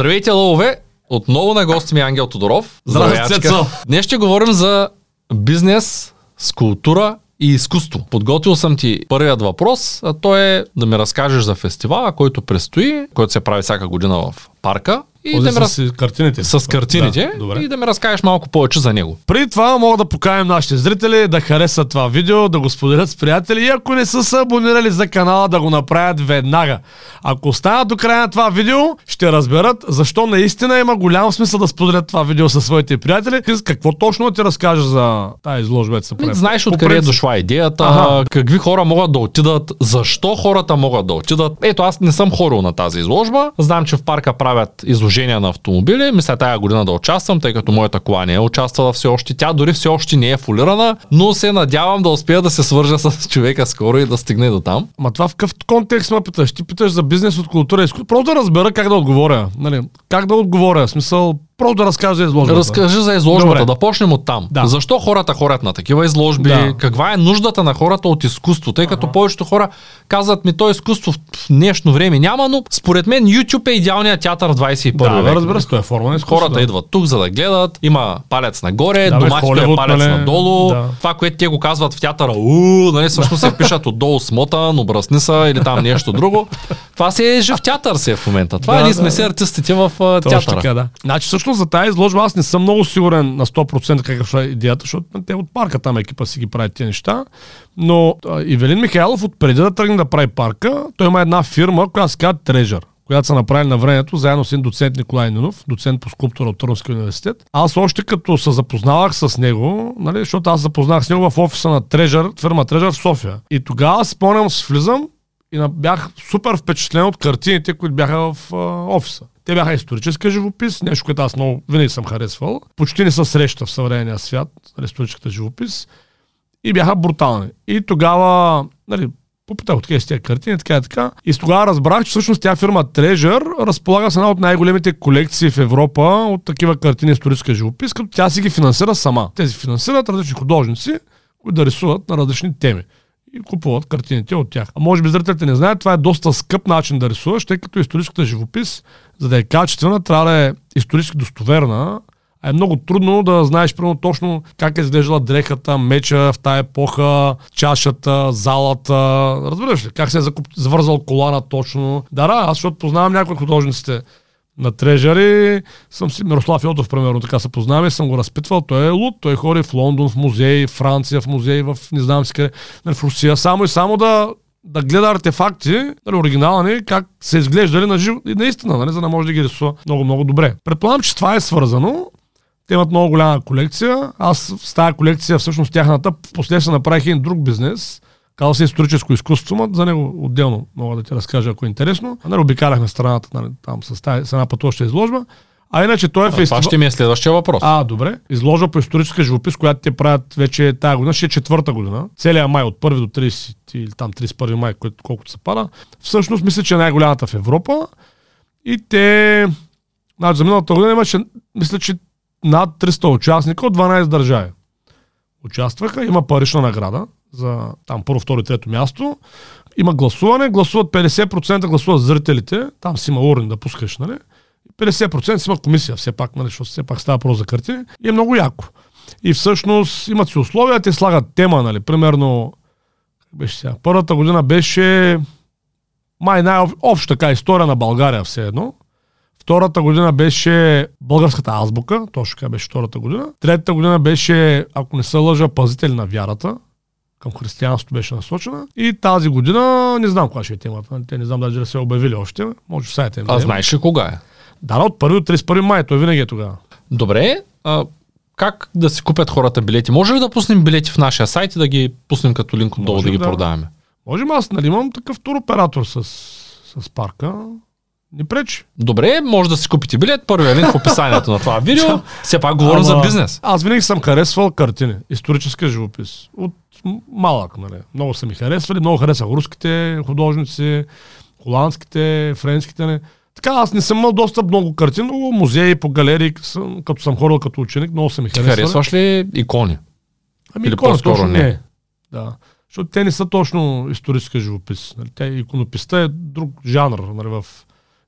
Здравейте, лъвове! Отново на гости ми е Ангел Тодоров. Цецо! Днес ще говорим за бизнес, скулптура и изкуство. Подготвил съм ти първият въпрос, а то е да ми разкажеш за фестивала, който предстои, който се прави всяка година в парка. И Този да ми с раз... картините. с картините Да, добре. и да ми разкажеш малко повече за него. Преди това мога да поканим нашите зрители да харесат това видео, да го споделят с приятели и ако не са се абонирали за канала да го направят веднага. Ако останат до края на това видео, ще разберат защо наистина има голям смисъл да споделят това видео със своите приятели. Какво точно ти разкажеш за тази изложба, която се Ми, прави? Знаеш откъде е дошла идеята, Аха. какви хора могат да отидат, защо хората могат да отидат. Ето аз не съм ходил на тази изложба. Знам, че в парка правят изложения на автомобили. Мисля тая година да участвам, тъй като моята кола не е участвала все още. Тя дори все още не е фолирана, но се надявам да успея да се свържа с човека скоро и да стигне до там. Ма това в какъв контекст ме питаш? Ти питаш за бизнес от култура и изкуство. Просто да разбера как да отговоря. Нали? Как да отговоря? В смисъл, просто да разкажа за изложбата. Разкажи за изложбата, Добре. да почнем от там. Да. Защо хората ходят на такива изложби? Да. Каква е нуждата на хората от изкуство? Тъй като повечето хора казват ми, то изкуство в днешно време няма, но според мен YouTube е идеалният театър в 21 Да, век. бе, разбира се, това е форма на изкуство. Хората да. идват тук, за да гледат. Има палец нагоре, Да, бе, доматито е палец нали? надолу. Да. Това, което те го казват в театъра, у, нали, всъщност се пишат отдолу смотан, обръсни са или там нещо друго. Това си е жив театър си е в момента. Това Да, е, ние сме да. си артистите в а, Точно театъра. така, да. Значи всъщност за тази изложба аз не съм много сигурен на 100% какъв е идеята, защото те от парка там екипа си ги правят тези неща. Но а, Ивелин Михайлов от преди да тръгне да прави парка, той има една фирма, която се казва Treasure която са направили на времето, заедно с един доцент Николай Нинов, доцент по скулптура от Търновския университет. Аз още като се запознавах с него, нали, защото аз запознах с него в офиса на Treasure, фирма Treasure в София. И тогава спомням, с влизам и бях супер впечатлен от картините, които бяха в а, офиса. Те бяха историческа живопис, нещо, което аз много винаги съм харесвал. Почти не се среща в съвременния свят, историческата живопис. И бяха брутални. И тогава, нали, попитах откъде с тези картини, така и така. И тогава разбрах, че всъщност тя фирма Treasure разполага с една от най-големите колекции в Европа от такива картини историческа живопис, като тя си ги финансира сама. Те си финансират различни художници, които да рисуват на различни теми и купуват картините от тях. А може би зрителите не знаят, това е доста скъп начин да рисуваш, тъй като историческата живопис, за да е качествена, трябва да е исторически достоверна, а е много трудно да знаеш примерно точно как е изглеждала дрехата, меча в тая епоха, чашата, залата, разбираш ли, как се е завързал колана точно. Да, да, аз защото познавам някои от художниците на трежари, съм си, Мирослав Йотов, примерно, така се познаваме, съм го разпитвал, той е луд, той ходи в Лондон, в музей, в Франция, в музей, в не знам си къде, нали, в Русия, само и само да, да гледа артефакти, нали, оригинални, как се изглеждали на живо и наистина, нали, за да може да ги рисува много, много добре. Предполагам, че това е свързано. Те имат много голяма колекция. Аз с тази колекция, всъщност тяхната, в последствие направих един друг бизнес, казва се историческо изкуство, но за него отделно мога да ти разкажа, ако е интересно. Нали, обикаляхме страната нали, там с, тази, с една пътуваща изложба. А иначе той е А, Това фестивал. ще ми е следващия въпрос. А, добре. Изложба по историческа живопис, която те правят вече тази година, ще е четвърта година. Целият май, от 1 до 30 или там 31 май, колкото се пада. Всъщност мисля, че е най-голямата в Европа. И те... Значи, за миналата година имаше, мисля, че над 300 участника от 12 държави. Участваха, има парична награда за там първо, второ и трето място. Има гласуване, гласуват 50% гласуват зрителите, там си има урни да пускаш, нали? 50% си има комисия, все пак, нали, защото все пак става просто за картини. И е много яко. И всъщност имат си условия, те слагат тема, нали, примерно, беше сега, първата година беше май най-общо така история на България все едно. Втората година беше българската азбука, точно така беше втората година. Третата година беше, ако не се лъжа, пазители на вярата. Към християнството беше насочена. И тази година, не знам коя ще е темата. Те не знам даже да се е обявили още. Може в сайта им. а знаеш ли кога е? Да, от 1 до 31 май, той винаги е тогава. Добре, а, как да си купят хората билети? Може ли да пуснем билети в нашия сайт и да ги пуснем като линк отдолу Може да ги да. продаваме? Може би аз нали имам такъв туроператор с, с парка. Не пречи. Добре, може да си купите билет. Първият линк в описанието на това видео. Все пак говорим за Ама бизнес. Аз винаги съм харесвал картини, историческа живопис. От малък, нали. Много са ми харесвали, много харесах руските художници, холандските, френските. Не. Така, аз не съм имал достъп много картини, много музеи, по галерии, съм, като съм ходил като ученик, много са ми Ти харесвали. харесваш ли икони? Ами Или икона по-скоро не? не. Да. Защото те не са точно историческа живопис. Нали? Те, иконописта е друг жанр нали, в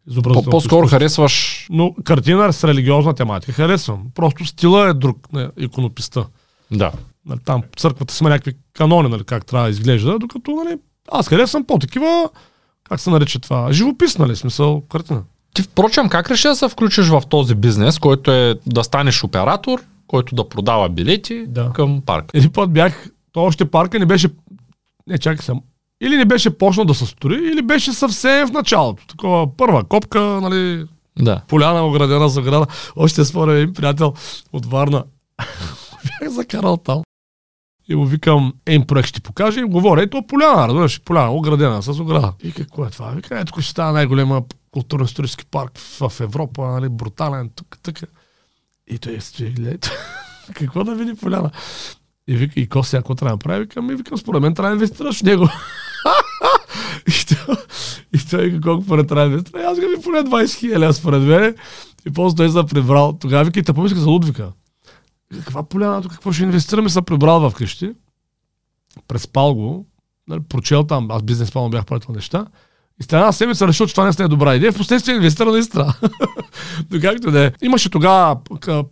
изобразителното По-скоро харесваш... Но картина с религиозна тематика харесвам. Просто стила е друг на иконописта. Да. Нали, там църквата си има някакви канони, нали, как трябва да изглежда, докато нали, аз харесвам по-такива, как се нарича това, живопис, нали, смисъл, картина. Ти, впрочем, как реши да се включиш в този бизнес, който е да станеш оператор, който да продава билети Да. към парк? Един път бях, то още парка не беше, не чакай съм, или не беше почнал да се строи, или беше съвсем в началото. Такова първа копка, нали, Да. поляна оградена за града. Още според един приятел от Варна. Бях закарал там. И му викам, един проект ще покажа и говоря, ето поляна, разбираш, поляна, оградена с ограда. И какво е това? Вика, ето ще става най-голема културно-исторически парк в Европа, нали, брутален, тук, тук. И той стои, и гледа, какво да види поляна? И вика, и Коси, ако трябва да направи, викам, и викам, според мен трябва да инвестираш в него. и, той, и той вика, колко пари трябва да инвестира. Аз го ми поне 20 хиляди според мен. И после той се е прибрал. Тогава вика, и те помислих за Лудвика. Каква поляна, тук какво ще инвестираме? Се прибрал в къщи. Преспал го. Нали, прочел там, аз бизнес план бях правил неща. И след една седмица решил, че това не е добра идея. Впоследствие инвестира наистина. Но както да е. Имаше тогава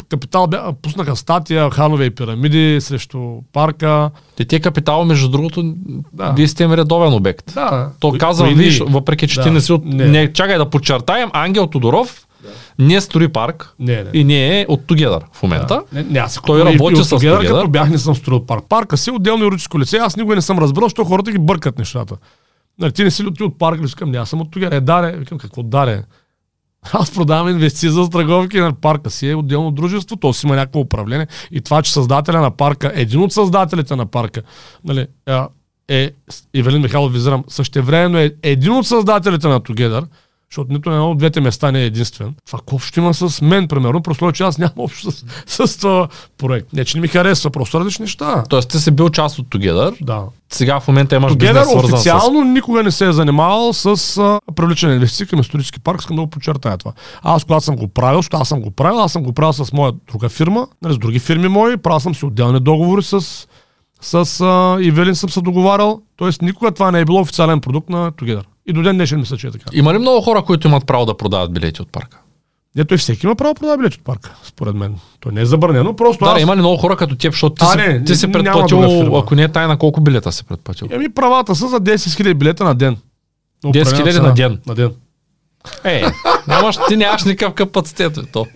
капитал, бя- пуснаха статия, ханове и пирамиди срещу парка. Те тия капитал, между другото, Да. вие сте им редовен обект. Да. То казвам, виж, въпреки че Да. ти не си от... Не. Не. чакай да подчертаем, Ангел Тодоров не строи парк Не, не. и не е от Together в момента. Не, не, аз Той и- работи и от с Together. Като бях, не съм строил парк. Парка си е отделно юридическо лице. Аз никога не съм разбрал, защото хората ги бъркат нещата. Нали, ти не си ли от, от парк, викам, не, аз съм от Together. Е, даре, викам, какво даре? Аз продавам инвестиции за страховки на парка си е отделно дружество, то си има някакво управление. И това, че създателя на парка, един от създателите на парка, нали, е, е Ивелин Михайлов визирам, същевременно е един от създателите на Together, защото нито на едно от двете места не е единствен. Това общо има с мен, примерно, просто че аз нямам общо с, с това проект. Не, че не ми харесва, просто различни неща. Тоест ти си бил част от Together. Да. Сега в момента имаш бизнес Together свързан официално никога не се е занимавал с а, привличане инвестиции към исторически парк, искам да го подчертая това. Аз когато съм го правил, защото аз съм го правил, аз съм го правил с моя друга фирма, нали, с други фирми мои, правил съм си отделни договори с, с а, Ивелин съм се договарял, т.е. никога това не е било официален продукт на Together. И до ден днешен мисля, че е така. Има ли много хора, които имат право да продават билети от парка? Не, той всеки има право да продава билети от парка, според мен. То не е забранено, просто Да, аз... има ли много хора като теб, защото ти, А, си, не, ти си предплатил, ако не е тайна, колко билета си предплатил? Еми правата са за 10 000 билета на ден. На 10 000 определена на ден? На ден. Е, нямаш, ти нямаш никакъв капацитет. То.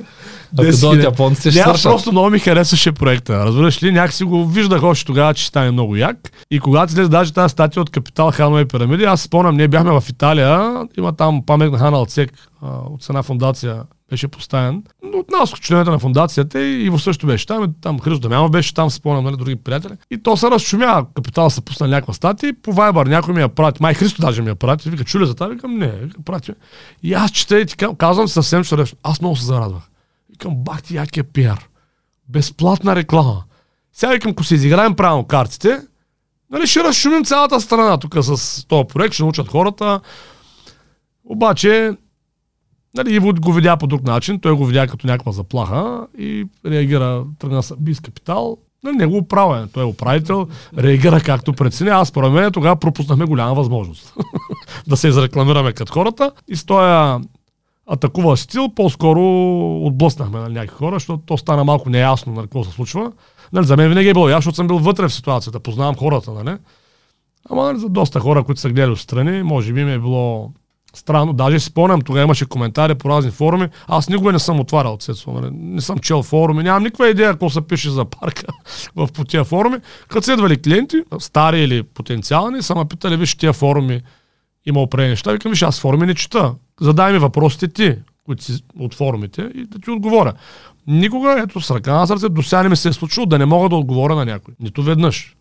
Ако 10 дойдат 000. японците, ще свършат. просто много ми харесваше проекта. Разбираш ли, някакси го виждах още тогава, че ще стане много як. И когато излезе даже тази статия от Капитал Ханове и пирамиди, аз спомням, ние бяхме в Италия, има там памет на Хан Алцек от една фундация беше поставен. Но От нас, членовете на фундацията и Иво също беше там, там Христо Дамянов беше там, спомням, нали, други приятели. И то се разшумя, Капитал са пусна някаква статия и по Viber някой ми я прати. Май Христо даже ми я прати. Вика, чули за това? Викам, не, вика, прати. И аз чета и ти каз- казвам съвсем чудесно. Аз много се зарадвах. Викам, бах ти якия пиар. Безплатна реклама. Сега викам, ако си изиграем правилно картите, нали, ще разшумим цялата страна тук с този проект, ще научат хората. Обаче, нали, Иво го видя по друг начин, той го видя като някаква заплаха и реагира, тръгна с бис капитал. Нали, не го той е управител, реагира както прецени. Аз според мен тогава пропуснахме голяма възможност да се изрекламираме като хората и с този атакуващ стил, по-скоро отблъснахме нали, някакви хора, защото то стана малко неясно нали, какво се случва. Нали, за мен винаги е било ясно, защото съм бил вътре в ситуацията, познавам хората, нали? Ама нали, за доста хора, които са гледали отстрани, може би ми е било странно. Даже си спомням, тогава имаше коментари по разни форуми. Аз никога не съм отварял Цецо, нали? не съм чел форуми, нямам никаква идея какво се пише за парка в по тия форуми. Като следвали клиенти, стари или потенциални, са ме питали, виж, тия форуми има определени неща. Викам, виж, аз форуми не чета. Задай ми въпросите ти, които си от форумите и да ти отговоря. Никога, ето с ръка на сърце, до сега не ми се е случило да не мога да отговоря на някой. Нито веднъж.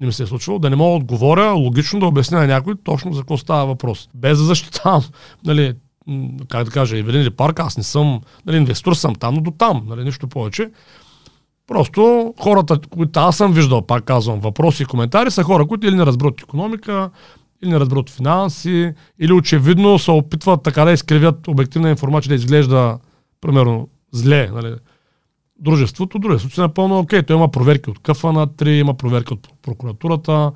Не ми се е случвало да не мога да отговоря, логично да обясня на някой точно за какво става въпрос. Без да защитавам, нали, как да кажа, Евелин или парк, аз не съм, нали, инвестор съм там, но до там, нали, нищо повече. Просто хората, които аз съм виждал, пак казвам, въпроси и коментари, са хора, които или не разберат от економика, или не разберат от финанси, или очевидно се опитват така да изкривят обективна информация, да изглежда, примерно, зле. Нали. Дружеството, дружеството е напълно окей. Той има проверки от КФА на 3, има проверки от прокуратурата,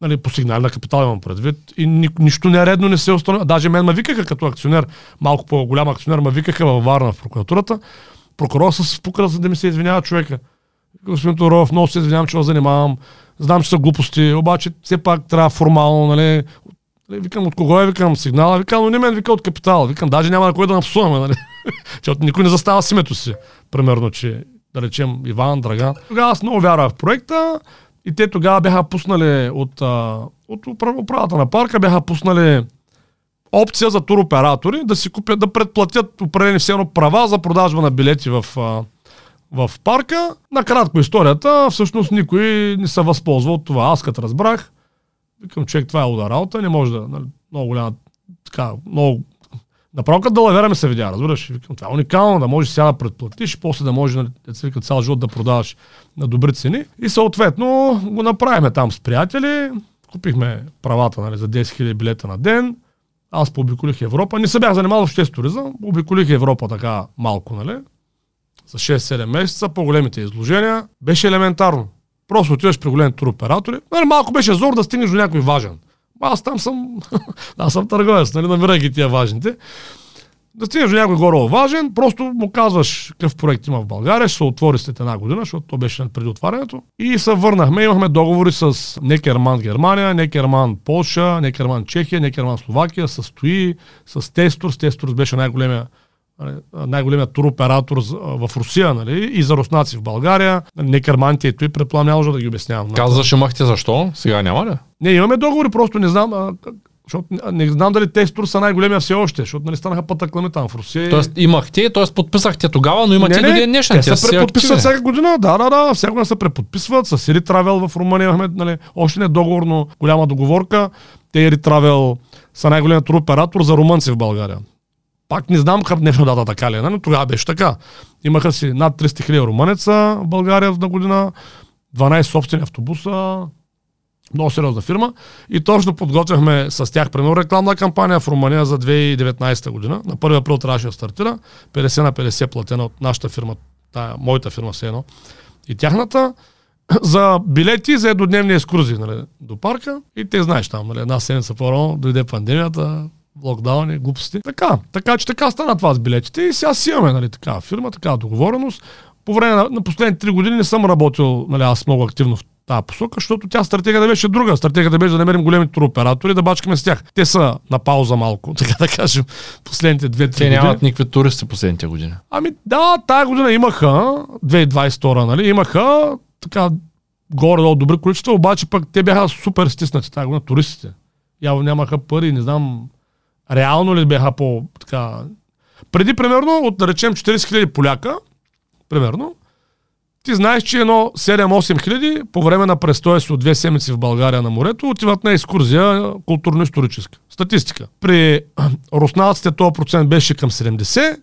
нали, по сигнали на капитал имам предвид, и ни, нищо нередно не се установи. Даже мен ме викаха като акционер, малко по-голям акционер, ме викаха във Варна в прокуратурата. Прокурор с пукара, за да ми се извинява човека. Господин Тодоров, много се извинявам, че вас занимавам. Знам, че са глупости, обаче все пак трябва формално, нали, нали Викам от кого е, викам сигнала, викам, но не мен, вика от капитал. Викам, даже няма на кой да напсуваме, нали? Защото никой не застава с името си. Примерно, че да речем Иван, Драган. Тогава аз много вярвах в проекта и те тогава бяха пуснали от, от управата на парка, бяха пуснали опция за туроператори да си купят, да предплатят определени все едно права за продажба на билети в, в парка. Накратко историята, всъщност никой не се възползва от това. Аз като разбрах, викам, човек, това е луда работа, не може да, нали, много голяма, така, много Направо като далавера ми се видя, разбираш. Викам, това е уникално, да можеш сега да предплатиш, после да можеш, нали, да цял живот да продаваш на добри цени. И съответно го направихме там с приятели, купихме правата нали, за 10 000 билета на ден, аз пообиколих Европа. Не се бях занимавал въобще с туризъм, обиколих Европа така малко, нали? За 6-7 месеца, по-големите изложения. Беше елементарно. Просто отиваш при големи туроператори. Нали, малко беше зор да стигнеш до някой важен. Аз там съм, аз съм търговец, нали, намирайки тия важните. Да стигнеш до някой горе важен, просто му казваш какъв проект има в България, ще се отвори след една година, защото то беше преди отварянето. И се върнахме, имахме договори с Некерман Германия, Некерман Полша, Некерман Чехия, Некерман Словакия, с Стои, с Тестурс. Тестурс беше най-големия най-големият туроператор в Русия нали, и за руснаци в България. Некерманти ето и предполагам няма да ги обяснявам. Казваше махте защо? Сега няма ли? Не, имаме договори, просто не знам. А, защото не знам дали Тестур са най-големия все още, защото нали станаха пътъклами там в Русия. Тоест имахте, т.е. подписахте тогава, но имате не, не, до ден днешен. Те, те се преподписват всяка година, да, да, да, всяка година се преподписват. С Ери Травел в Румъния имахме нали, още не договорно голяма договорка. Те Ери Травел са най-големият туроператор за румънци в България. Пак не знам към днешна дата така ли е, но тогава беше така. Имаха си над 300 хиляди румънеца в България на година, 12 собствени автобуса, много сериозна фирма. И точно подготвяхме с тях, примерно, рекламна кампания в Румъния за 2019 година. На 1 април трябваше да стартира. 50 на 50 платена от нашата фирма, тая, моята фирма все едно. И тяхната за билети за еднодневни екскурзии нали, до парка. И те знаеш там, нали, една седмица по-рано дойде пандемията, локдауни, глупости. Така, така че така стана това с билетите и сега си имаме нали, такава фирма, такава договореност. По време на, на последните три години не съм работил нали, аз много активно в тази посока, защото тя стратегията беше друга. Стратегията беше да намерим големи туроператори, да бачкаме с тях. Те са на пауза малко, така да кажем, последните две-три години. Нямат никакви туристи последните години. Ами да, тая година имаха, 2022, нали, имаха така горе-долу добри количества, обаче пък те бяха супер стиснати тази година, туристите. Явно нямаха пари, не знам реално ли бяха по така... Преди, примерно, от да речем 40 000 поляка, примерно, ти знаеш, че едно 7-8 хиляди по време на престоя си от две седмици в България на морето отиват на екскурзия културно-историческа. Статистика. При руснаците този процент беше към 70,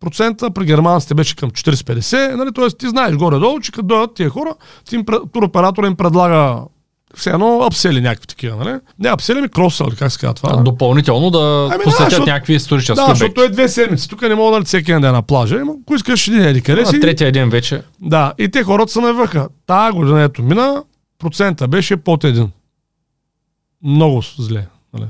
процента, при германците беше към 40-50, нали? т.е. ти знаеш горе-долу, че като дойдат тия хора, ти им, туроператор им предлага все едно апсели някакви такива, нали? Не апсели ми кросъл, как се казва това. А, допълнително да ами, посетят да, защото, някакви исторически Да, обекти. защото е две седмици. Тук не мога да нали, всеки ден на плажа. Има, ако искаш един еди къде си. третия ден вече. Да, и те хората са навъха. Тая година, ето мина, процента беше под един. Много зле. Нали?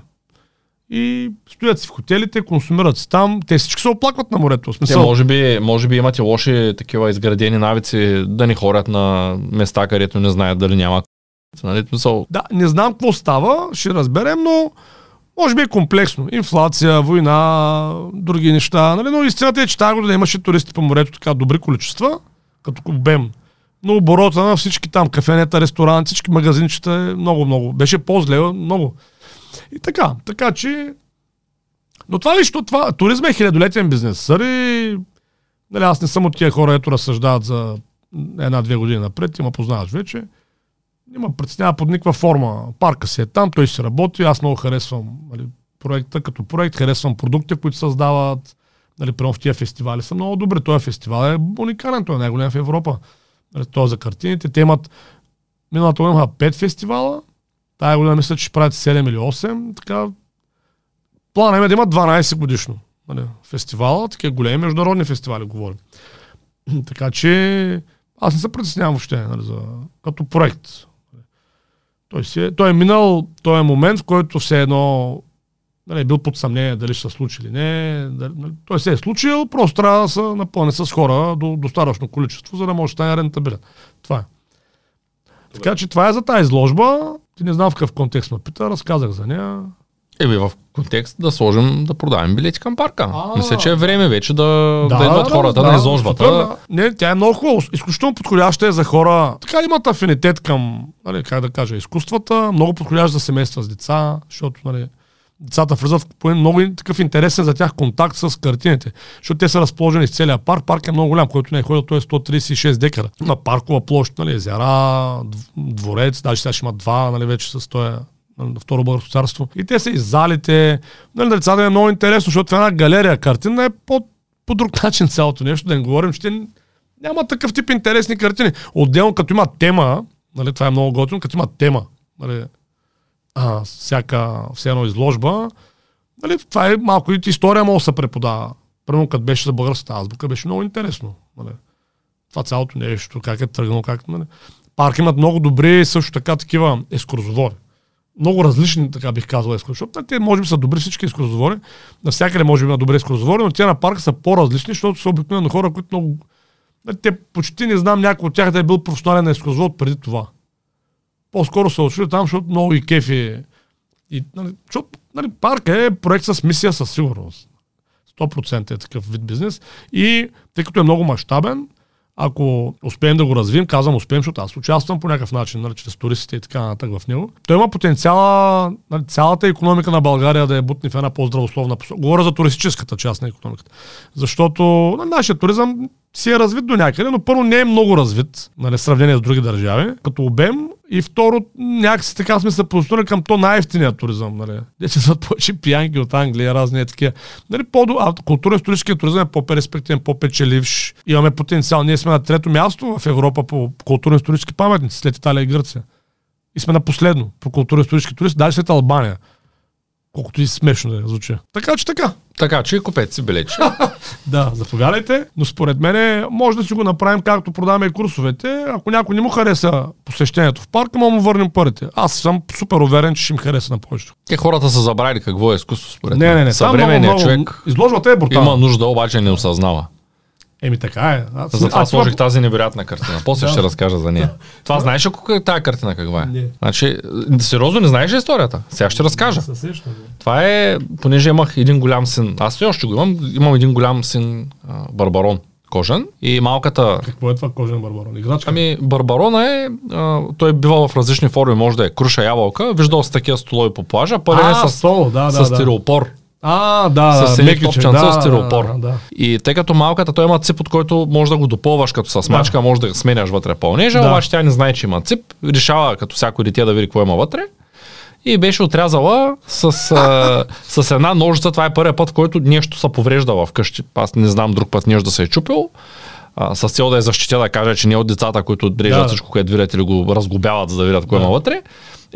И стоят си в хотелите, консумират си там. Те всички се оплакват на морето. Смисъл... Те, може, би, може би имате лоши такива изградени навици да не хорят на места, където не знаят дали няма Да, не знам какво става, ще разберем, но може би е комплексно. Инфлация, война, други неща. Нали? Но истината е, че тази година имаше туристи по морето така добри количества, като обем. Но оборота на всички там, кафенета, ресторанти, всички магазинчета е много, много. Беше по-зле, много. И така, така че... Но това нещо, това, туризма е хилядолетен бизнес. Сари, нали, аз не съм от тия хора, ето разсъждават за една-две години напред, ти ме познаваш вече има притеснява под никаква форма. Парка си е там, той си работи, аз много харесвам нали, проекта като проект, харесвам продукти, които създават. Нали, прямо в тия фестивали са много добри. Този фестивал е уникален, той е най-голям в Европа. Нали, това за картините. Те имат миналата година имаха 5 фестивала, тая година мисля, че ще правят 7 или 8. Така, плана е да имат 12 годишно нали, фестивала, такива големи международни фестивали говорим. така че аз не се притеснявам въобще нали, за, като проект. Той, си е, той е минал този момент, в който все едно нали, е бил под съмнение дали ще се случи или не. Дали, нали, той се е случил, просто трябва да се напълне с хора до достатъчно количество, за да може да стане рентабилен. Това е. Така че това е за тази изложба. Ти не знам в какъв контекст ме пита, разказах за нея. Еми в контекст да сложим, да продаваме билети към парка. А. Мисля, че е време вече да, да, идват хората на изложбата. супер, да. Не, тя е много хубава. Изключително подходяща е за хора. Така имат афинитет към, нали, как да кажа, изкуствата. Много подходящ за семейства с деца, защото нали, децата влизат в по много такъв интересен за тях контакт с картините. Защото те са разположени с целия парк. Парк е много голям, който не е ходил, той е 136 декара. На паркова площ, нали, езера, дв- дворец, даже сега ще има два, нали, вече с този второ българско царство. И те са и залите. Нали, на децата е много интересно, защото в една галерия картина е по, по друг начин цялото нещо. Да не говорим, че няма такъв тип интересни картини. Отделно, като има тема, нали, това е много готино, като има тема, нали, а, всяка, всяка едно изложба, нали, това е малко и история може да се преподава. Първо, като беше за българската азбука, беше много интересно. Нали. Това цялото нещо, как е тръгнало, как... Нали. Парк имат много добри също така такива ескурзовори много различни, така бих казал, екскурзовори. Те може би са добри всички екскурзовори. Навсякъде може би има добри екскурзовори, но те на парка са по-различни, защото са обикновено хора, които много... Нали, Те почти не знам някой от тях да е бил професионален екскурзовод преди това. По-скоро са отшли там, защото много и кефи. И, нали, защото нали, парка е проект с мисия със сигурност. 100% е такъв вид бизнес. И тъй като е много мащабен, ако успеем да го развием, казвам успеем, защото аз участвам по някакъв начин, нали, чрез туристите и така нататък в него. Той има потенциала нали, цялата економика на България да е бутни в една по-здравословна посока. Говоря за туристическата част на економиката. Защото нали, нашия туризъм си е развит до някъде, но първо не е много развит, нали, в сравнение с други държави, като обем. И второ, някакси така сме се позиционирали към то най-ефтиния туризъм. Нали. Дете са повече пиянки от Англия, разни е такива. Нали, по а културно-историческия туризъм е по-перспективен, по-печеливш. Имаме потенциал. Ние сме на трето място в Европа по културно-исторически паметници, след Италия и Гърция. И сме на последно по културно-исторически турист, даже след Албания. Колкото и смешно да звучи. Така че така. Така че купете си билечи. Да, заповядайте, но според мен може да си го направим както продаваме и курсовете. Ако някой не му хареса посещението в парка, да му върнем парите. Аз съм супер уверен, че ще им хареса на повечето. Те хората са забравили какво е изкуство според Не, мен. не, не. Много, Съвременният човек Изложбата е брутална. има нужда, обаче не осъзнава. Еми така е. Аз, Затова аз сложих тази невероятна картина. После Да. ще разкажа за нея. Това знаеш ли е тази картина каква е? Не. Значи, сериозно не знаеш ли историята? Сега ще разкажа. Се сещам. Това е, понеже имах един голям син, аз все още го имам, имам един голям син а, Барбарон кожен и малката Какво е това кожен барбарон? Играчка? Ами, Барбарона е, а, той е бивал в различни форми, може да е круша ябълка, виждал с такива столови по плажа, пълен е с, сол, да, да, с да. А, да, да, с едни мекиче, да, от стиропор. Да, да. И тъй като малката, той има цип, от който може да го допълваш като с мачка, може да сменяш вътре пълнежа, Да. обаче тя не знае, че има цип. Решава като всяко дете да види какво има вътре. И беше отрязала с, а, с една ножица. Това е първият път, в който нещо се повреждала вкъщи. Аз не знам друг път нещо да се е чупил. А, с цел да е защитя, да каже, че не е от децата, които режат Да. всичко, което видят или го разгубяват, за да видят какво Да. има вътре.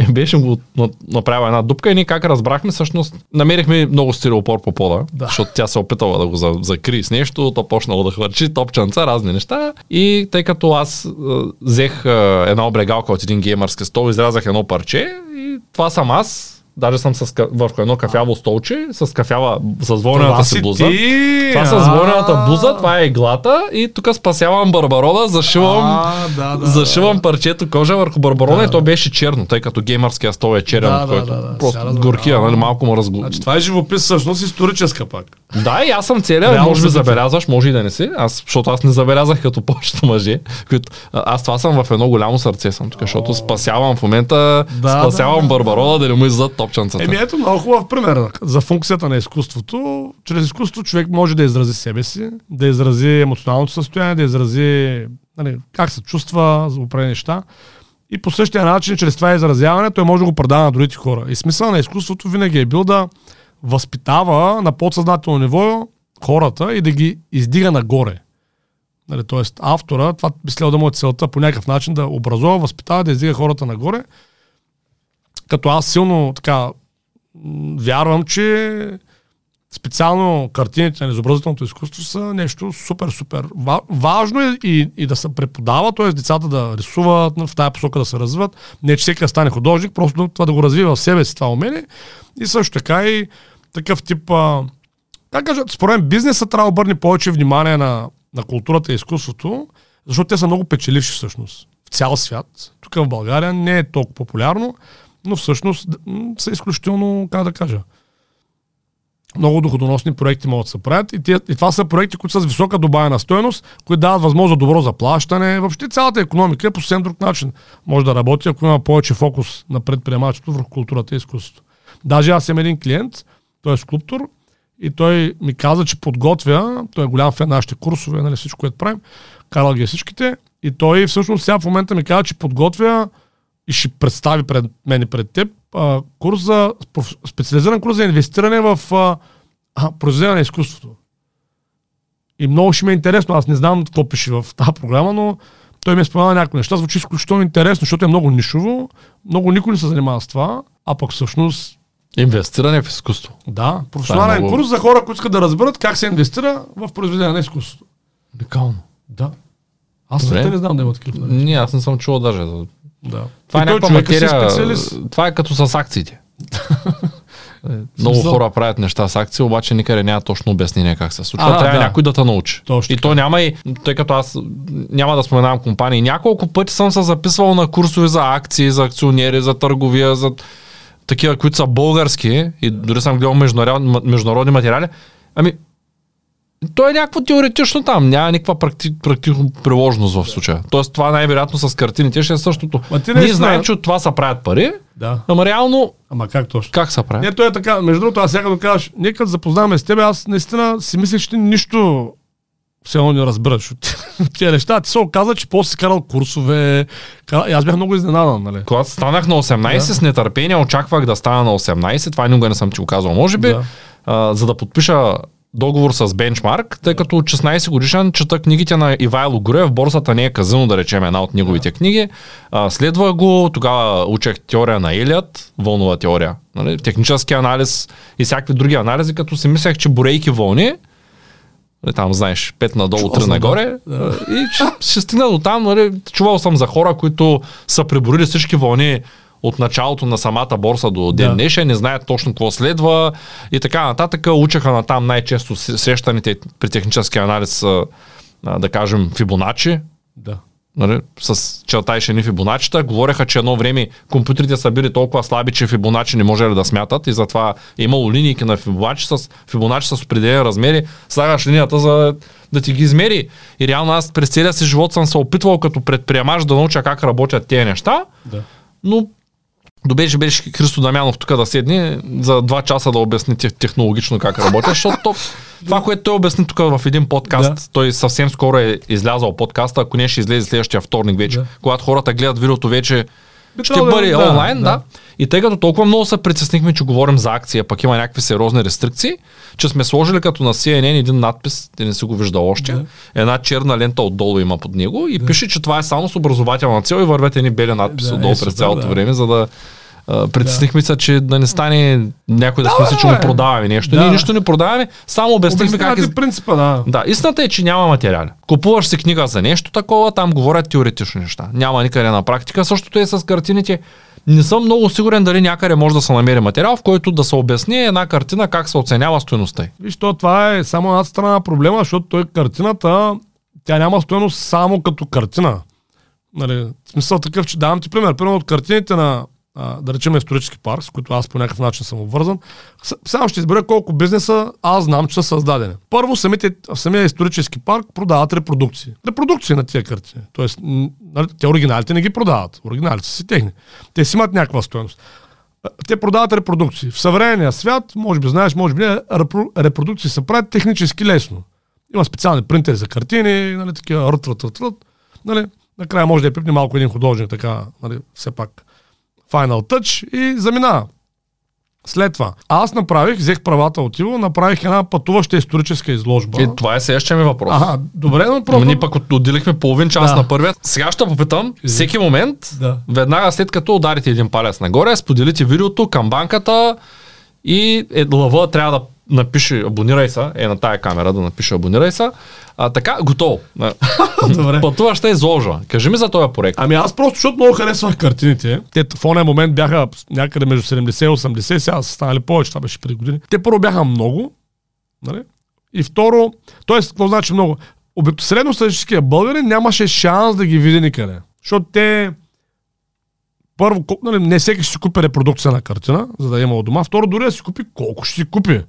И беше го на- направила една дупка и ние как разбрахме, всъщност намерихме много стиропор по пода, Да. защото тя се опитала да го за- закрие с нещо, то почнало да хвърчи, топчанца, разни неща. И тъй като аз взех една облегалка от един геймърски стол, изрязах едно парче и това съм аз. Даже съм с, върху едно кафяво столче, с кафява, с Това си блуза. ти! Това с А, войната блуза, това е иглата и тук спасявам Барбарона, зашивам, А, да, да, зашивам да. парчето кожа върху Барбарона Да. и то беше черно, тъй като геймърския стол е черен, Да, от който да, да. Просто горкия, нали, малко му разго... Значи това е живопис всъщност историческа пак. Да, и аз съм целият, може би забелязваш, може и да не си, аз, защото аз не забелязах като повечето мъже, които, аз това съм в едно голямо сърце съм тук, защото спасявам в момента, Да, спасявам да, да. Барбарона да не му издадат топчанцата. Еми ето много хубав пример за функцията на изкуството. Чрез изкуство човек може да изрази себе си, да изрази емоционалното състояние, да изрази нали, как се чувства за определени неща. И по същия начин, чрез това изразяване, той може да го предава на другите хора. И смисъл на изкуството винаги е бил да възпитава на подсъзнателно ниво хората и да ги издига нагоре. Нали, тоест автора, това би следвало да му е целта по някакъв начин да образува, възпитава, да издига хората нагоре. Като аз силно така вярвам, че специално картините на изобразителното изкуство са нещо супер, супер ва- важно и, и да се преподава, т.е. децата да рисуват, в тази посока да се развиват. Не, че всеки да стане художник, просто това да го развива в себе си това умение. И също така и такъв тип, как кажа, според мен бизнесът трябва да обърне повече внимание на, на културата и изкуството, защото те са много печеливши всъщност в цял свят. Тук в България не е толкова популярно, но всъщност са изключително, как да кажа, много доходоносни проекти могат да се правят и, те, и това са проекти, които са с висока добавена стоеност, които дават възможност за добро заплащане. Въобще цялата економика е по съвсем друг начин. Може да работи, ако има повече фокус на предприемачеството върху културата и изкуството. Даже аз съм един клиент, той е скулптор и той ми каза, че подготвя, той е голям фен на нашите курсове, нали, всичко, което правим, карал ги е всичките и той всъщност сега в момента ми каза, че подготвя и ще представи пред мен и пред теб а, курс за, специализиран курс за инвестиране в а, а, произведение на изкуството. И много ще ми е интересно, аз не знам какво пише в тази програма, но той ми е споменал някои неща, звучи изключително интересно, защото е много нишово, много никой не се занимава с това, а пък всъщност Инвестиране в изкуство. да, професионален много- курс за хора, които искат да разберат как се инвестира в произведение на изкуството. Уникално. Да. Аз Добре. не знам да има такива. Не, аз не съм чувал даже. Да. Това е И той някаква е материя. специалист. Това е като с акциите. Е, Много хора правят неща с акции, обаче никъде няма точно обяснение как се случва. А, Трябва да. някой да те научи. Точно и то няма и, тъй като аз няма да споменавам компании, няколко пъти съм се записвал на курсове за акции, за акционери, за търговия, за такива, които са български и дори съм гледал международни, международни материали. Ами, то е някакво теоретично там, няма никаква практи, практично приложност в случая. Тоест това най-вероятно с картините ще е същото. Ма ти Ние наистина- знаем, че от това се правят пари, Да. ама реално Ама как точно? как се прави? Не, той е така. Между другото, аз сега като кажеш, нека да запознаваме с теб, аз наистина си мислех, че ти нищо все едно не разбираш от тия неща. Ти се оказа, че после си карал курсове. Кара... И аз бях много изненадан, нали? Когато станах на 18, Да. с нетърпение очаквах да стана на 18, това никога не съм ти го казал, може би, Да. а, за да подпиша договор с бенчмарк, тъй като от 16 годишен чета книгите на Ивайло Груев, борсата не е казано, да речем една от неговите книги. А, следва го, тогава учех теория на Елият, вълнова теория, нали, технически анализ и всякакви други анализи, като си мислех, че борейки вълни, нали, там знаеш, 5 надолу, Чувал 3 съм, нагоре. да. И ще, ще стигна до там. Нали, чувал съм за хора, които са преборили всички вълни от началото на самата борса до ден Да. днешен, не знаят точно какво следва и така нататък. Учеха на там най-често срещаните при технически анализ, да кажем, Фибоначи, Да. нали, с черта и шени Фибоначита. Говореха, че едно време компютрите са били толкова слаби, че Фибоначи не можели да смятат и затова е имало линейки на Фибоначи с, Фибоначи с определени размери. Слагаш линията за да ти ги измери. И реално аз през целия си живот съм се опитвал като предприемач да науча как работят тези неща, Да. но Добре, че беше Христо Дамянов тук да седне за два часа да обясни тех- технологично как работи, защото то, това, което той обясни тук в един подкаст, Да. той съвсем скоро е излязал подкаста, ако не ще излезе следващия вторник вече, Да. когато хората гледат видеото вече Би ще да- бъде да, онлайн, да, да. да. И тъй като толкова много се притеснихме, че говорим за акция, пък има някакви сериозни рестрикции, че сме сложили като на CNN един надпис, ти не си го виждал още, Да. една черна лента отдолу има под него и пише, че това е само с образователна цел и вървят едни бели надписи Да, отдолу е, през цялото да. време, за да притеснихме се, че да не стане някой да, смисли, че му продаваме нещо. Да. Ние нищо не продаваме, само обяснихме как е. принципа, да. Да, истината е, че няма материали. Купуваш си книга за нещо такова, там говорят теоретични неща. Няма никъде на практика. Същото е с картините. Не съм много сигурен дали някъде може да се намери материал, в който да се обясни една картина как се оценява стоеността. Виж, то това е само една страна на проблема, защото той картината, тя няма стоеност само като картина. Нали, в смисъл такъв, че давам ти пример. Примерно от картините на, да речем, исторически парк, с които аз по някакъв начин съм обвързан, само ще избера колко бизнеса аз знам, че са създадени. Първо, самите, самия исторически парк продават репродукции. Репродукции на тия картини. Тоест, нали, те оригиналите не ги продават. Оригиналите са си техни. Те си имат някаква стоеност. Те продават репродукции. В съвременния свят, може би знаеш, може би не, репро- репродукции се правят технически лесно. Има специални принтери за картини, нали, такива рът, рът, рът. Нали, накрая може да я пипне малко един художник, така, нали, все пак Final Touch и заминава. След това, аз направих, взех правата от Иво, направих една пътуваща историческа изложба. И това е следващия ми въпрос. Ага, добре, но просто... ние пък от- отделихме половин час Да. на първият. Сега ще попитам, всеки момент, Да. веднага след като ударите един палец нагоре, споделите видеото към банката и е, лъва трябва да напиши абонирай се, е на тая камера да напише абонирай се. А, така, готово. Добре. Пътуваща изложба. Кажи ми за този проект. Ами аз просто, защото много харесвах картините. Те в ония момент бяха някъде между 70 и 80, сега са станали повече, това беше преди години. Те първо бяха много, нали? И второ, т.е. какво значи много? Обикновено средностатистическия българин нямаше шанс да ги види никъде. Защото те първо, нали, не всеки ще си купи репродукция на картина, за да има от дома. Второ, дори да си купи, колко ще си купи.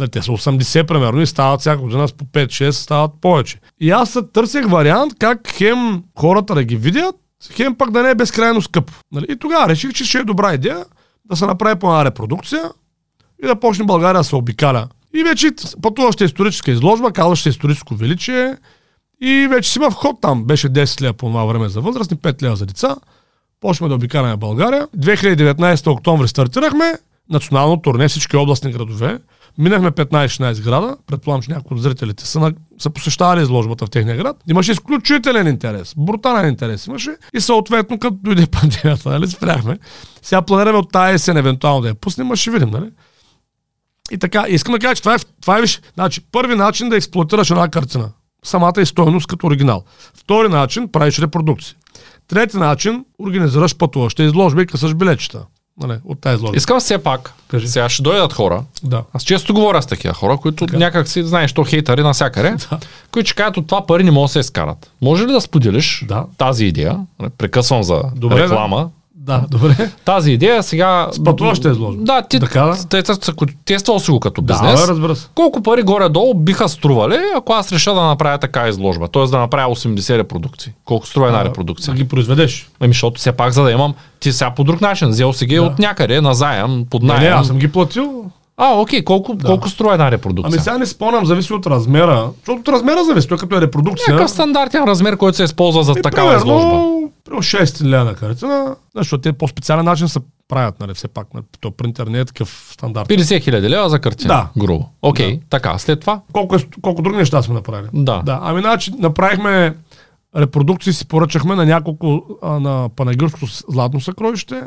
Нали, те са 80 примерно и стават всяка година по 5-6, стават повече. И аз се търсех вариант как хем хората да ги видят, хем пак да не е безкрайно скъп. Нали? И тогава реших, че ще е добра идея да се направи по една репродукция и да почне България да се обикаля. И вече пътуваща историческа изложба, казваща историческо величие и вече си има вход там. Беше 10 лева по това време за възрастни, 5 лева за деца. Почваме да обикаляме България. 2019 октомври стартирахме национално турне, всички областни градове. Минахме 15-16 града. Предполагам, че някои от зрителите са, на, са посещавали изложбата в техния град. Имаше изключителен интерес, брутален интерес имаше. И съответно, като дойде пандемията, нали, спряхме. Сега планираме от тази есен евентуално да я пуснем, а ще видим, нали? И така, искам да кажа, че това е, това е виж, значи, първи начин да експлуатираш една картина. Самата е стойност като оригинал. Втори начин, правиш репродукции. Трети начин, организираш пътуваща изложба и късаш билетчета. Нали, от тази изложба. Искам все пак, Кажи. сега ще дойдат хора. Да. Аз често говоря с такива хора, които Така. някак си, знаеш, то хейтъри навсякъде, Да. които ще кажат от това пари не могат да се изкарат. Може ли да споделиш Да. тази идея? Нали, Прекъсвам за Добре, реклама. Да, добре. Тази идея сега... С пътуваща изложба. Да, ти, Така, да. те, те, те, тествал си го като Да, бизнес. бе, разбира се. Колко пари горе-долу биха стрували, ако аз реша да направя така изложба? Т.е. да направя 80 репродукции. Колко струва една Да репродукция? ги произведеш. Ами, защото все пак, за да имам, ти сега по друг начин, взел си ги Да. от някъде, на заем, под Не, найем. не, аз съм ги платил. А, окей, колко, колко струва една репродукция? Ами сега не спомням, зависи от размера. Защото от размера зависи, той като е репродукция. Някакъв стандартен размер, който се използва за Е, такава изложба. примерно, примерно 6 лева на картина, защото те по специален начин се правят, нали, все пак. Нали, то принтер не е такъв стандарт. 50 хиляди лева за картина. Да. Грубо. Окей, така. След това? Колко, е, колко други неща сме направили. Да. Да, ами значи направихме репродукции, си поръчахме на няколко, а, на Панагюрското с- златно съкровище,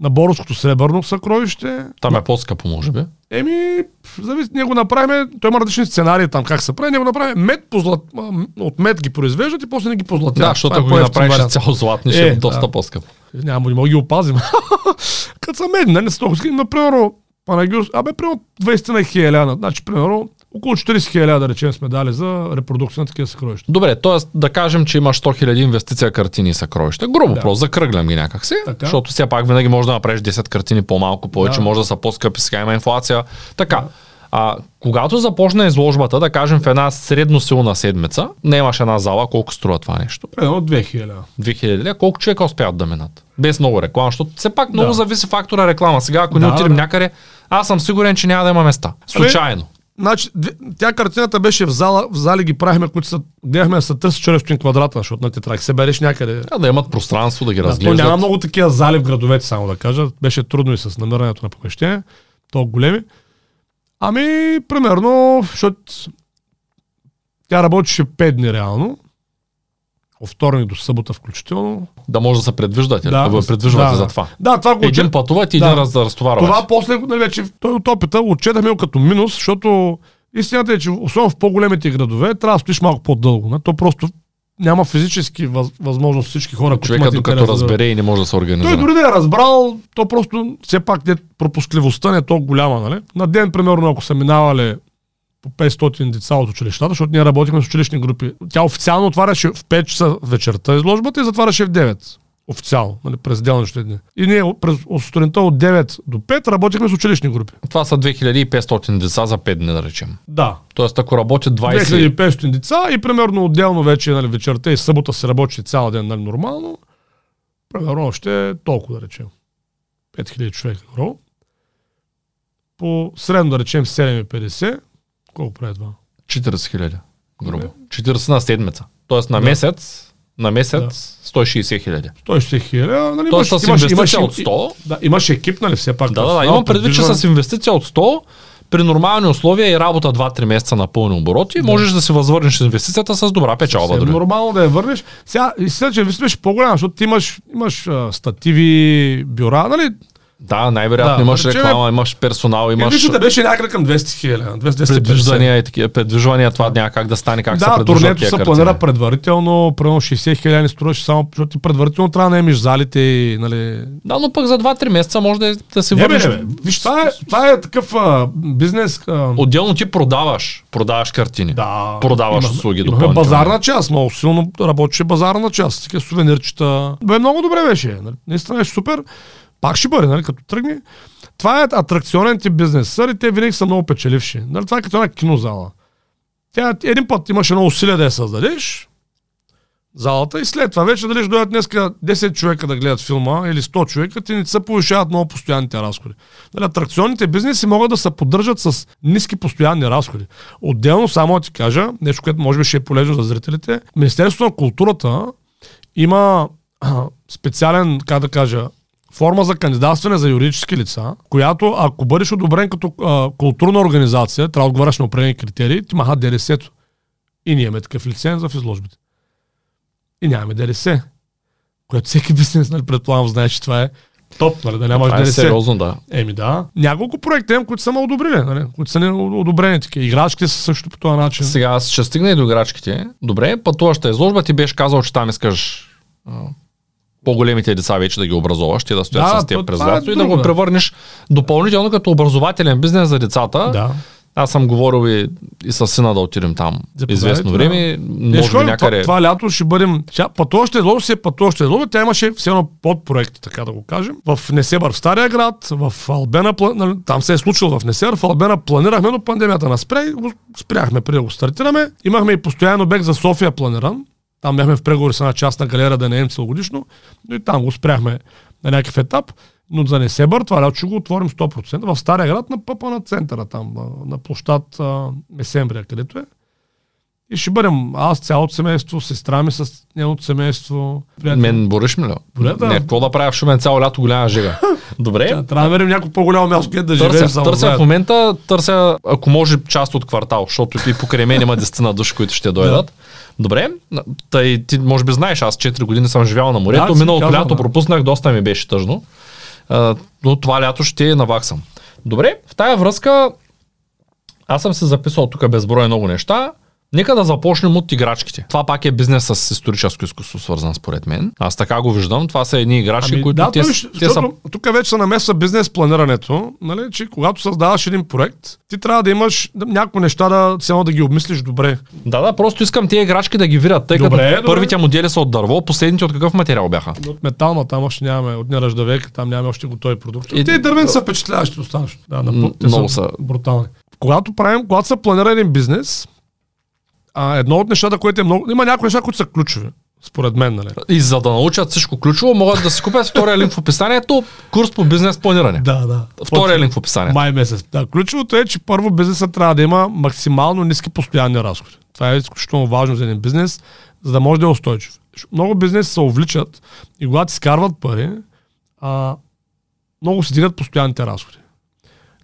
на Боровското сребърно съкровище. Там е по-скъпо, може би. Еми, зависи, ние го направим, той има различни сценарии там как се прави, ние го направим мед по злат, от мед ги произвеждат и после не ги позлатят. Да, защото е ако ги направиш вариант. цяло златни, ще е Е, доста да. по-скъпо. Няма, не мога ги опазим. Като са медни, нали, са толкова скъпи. Например, Панагюр, абе, примерно 20 на хиляда, значи, примерно, около 40 хиляда, да речем, сме дали за репродукция на такива съкровища. Добре, т.е. да кажем, че имаш 100 000 инвестиция картини и съкровища. Грубо, Да. просто закръглям ги някакси, Така. защото все пак винаги можеш да направиш 10 картини по-малко, повече, Да. може да са по-скъпи, сега има инфлация. Така, а, когато започне изложбата, да кажем в една средно силна седмица, не имаш една зала, колко струва това нещо? Примерно 2000. 2000 лева, колко човека успяват да минат? Без много реклама, защото все пак много Да. зависи фактора реклама. Сега, ако Да, не отидем да. някъде, аз съм сигурен, че няма да има места. Случайно. Значи, тя картината беше в зала, в зали ги правихме, които са, гледахме да са 300 квадрата, защото на те трябва да се береш някъде. Да, да имат пространство, да ги Да, то разглеждат. няма много такива зали в градовете, само да кажа. Беше трудно и с намирането на помещение. Толкова големи. Ами, примерно, защото тя работеше 5 дни реално. От вторник до събота включително. Да може да се предвиждате, да, да, предвиждате да, за това. Да, това го Един отчет- пътуват и Да. един раз да разтоварвате. Това после, нали, вече той от опита отчетахме като минус, защото истината е, че особено в по-големите градове трябва да стоиш малко по-дълго. Не? То просто няма физически въз, възможност всички хора, които Човека имат докато интерес да- разбере и не може да се Той организира. дори да е разбрал, то просто все пак не, пропускливостта не е толкова голяма. Нали? На ден, примерно, ако са минавали по 500 деца от училищата, защото ние работихме с училищни групи. Тя официално отваряше в 5 часа вечерта изложбата и затваряше в 9. Официално, нали, през делнищите дни. И ние през сутринта от 9 до 5 работихме с училищни групи. Това са 2500 деца за 5 дни, да речем. Да. Тоест, ако работят 20... 2500 деца и примерно отделно вече нали, вечерта и събота се работи цял ден нали, нормално. Примерно още толкова да речем. 5000 човека. По средно да речем 7,50. Колко прави това? 40 хиляди. Грубо. 40 на седмица. Тоест на Да. месец, на месец 160 хиляди. 160 хиляди. Нали, Тоест с инвестиция от 100. Да, имаш екип, нали, все пак. Да, да, да. Имам предвид, че с инвестиция от 100 при нормални условия и работа 2-3 месеца на пълни обороти, можеш да си възвърнеш инвестицията с добра печалба. Дори. нормално да я върнеш. Сега, истина, че инвестицията беше по-голяма, защото ти имаш, имаш а, стативи, бюра, нали? Да, най-вероятно Да, имаш да речем, реклама, имаш персонал, Имаш... имаш да беше някъде към 200 хиляди, 250. предвиждания и такива. Предвиждания, това няма как да стане, как се Да, предвиждат турнето тия се планира предварително, примерно 60 хиляди струваше само, защото ти предварително трябва да наемиш залите и, нали... Да, но пък за 2-3 месеца може да, да се върнеш. не, бе. Виж, това е, това е такъв а, бизнес. А, Отделно ти продаваш, продаваш картини. да, продаваш имахме- услуги допълнително. базарна част, много силно работеше базарна част, такива сувенирчета. Бе, много добре беше. нали. Наистина беше супер. Пак ще бъде, нали, като тръгне. Това е атракционен тип бизнес. И те винаги са много печеливши. Нали, това е като една кинозала. Тя, един път имаш едно усилие да я създадеш, залата и след това вече дали ще дойдат днеска 10 човека да гледат филма или 100 човека, ти не се повишават много постоянните разходи. Нали, атракционните бизнеси могат да се поддържат с ниски постоянни разходи. Отделно, само да ти кажа, нещо, което може би ще е полезно за зрителите, Министерството на културата има специален, как да кажа, форма за кандидатстване за юридически лица, която ако бъдеш одобрен като а, културна организация, трябва да отговаряш на определени критерии, ти маха ДДС-то. И ние имаме такъв лиценз в изложбите. И нямаме ДДС. Което всеки бизнес, нали, предполагам, знае, че това е топ, нали, да нямаш е ДДС. сериозно, да. Еми да. Няколко проекта имам, които са ме одобрили, нали? които са не одобрени такива. Играчките са също по този начин. Сега аз ще стигна и до играчките. Добре, пътуваща изложба, ти беше казал, че там искаш по-големите деца вече да ги образуваш, те да стоят Да, с то през е лято и да го да. превърнеш допълнително като образователен бизнес за децата. Да. Аз съм говорил и, и с сина да отидем там Заповядайте, известно да. време. Не, Може би ходим, някъде. това, това, лято ще бъдем... Си е пътуваща изложба. Тя имаше все едно подпроекти, така да го кажем. В Несебър в Стария град, в Албена, нали, там се е случило в Несебър, в Албена планирахме, но пандемията на спря го спряхме преди да го стартираме. Имахме и постоянен обект за София планиран. Там бяхме в преговори с една частна галерия да наем целогодишно, но и там го спряхме на някакъв етап. Но за Несебър, това лято ще го отворим 100%. В Стария град на пъпа на центъра, там, на, на площад Месембрия, където е. И ще бъдем аз, цялото семейство, сестра ми с нейното семейство. приятели. Мен бориш ми ли? Добре, да. Не, какво да правя в Шумен цяло лято голяма жега. Добре. Тя, трябва да намерим някакво по-голямо място, където да живеем само търся в момента, търся, ако може, част от квартал, защото и покрай мен има десетина души, които ще дойдат. Добре, тъй, ти може би знаеш, аз 4 години съм живял на морето, Да, миналото казал, лято да. пропуснах, доста ми беше тъжно, а, но това лято ще наваксам. Добре, в тая връзка аз съм се записал тук безброй много неща. Нека да започнем от играчките. Това пак е бизнес с историческо изкуство, свързан според мен. Аз така го виждам. Това са едни играчки, Ами, които да, те, той, те са тук вече се намесва бизнес планирането, нали, че когато създаваш един проект, ти трябва да имаш някои неща да, цяло да ги обмислиш добре. Да, да, просто искам тези играчки да ги видят, тъй Добре, като добре. първите модели са от дърво, последните от какъв материал бяха? От метал, ма там още нямаме, от неръждавек, там нямаме още готови продукти. И- И... Те дървени са впечатляващи останащо. Да, М, на, те много са. брутални. Когато правим, когато се планира един бизнес, а, едно от нещата, което е много... Има някои неща, които са ключови, според мен, нали? И за да научат всичко ключово, могат да си купят втория линк в описанието, курс по бизнес планиране. Да, да. Втория линк в описанието. Май месец. Да, ключовото е, че първо бизнесът трябва да има максимално ниски постоянни разходи. Това е изключително важно за един бизнес, за да може да е устойчив. Много бизнеси се увличат и когато изкарват пари, а, много си дигат постоянните разходи.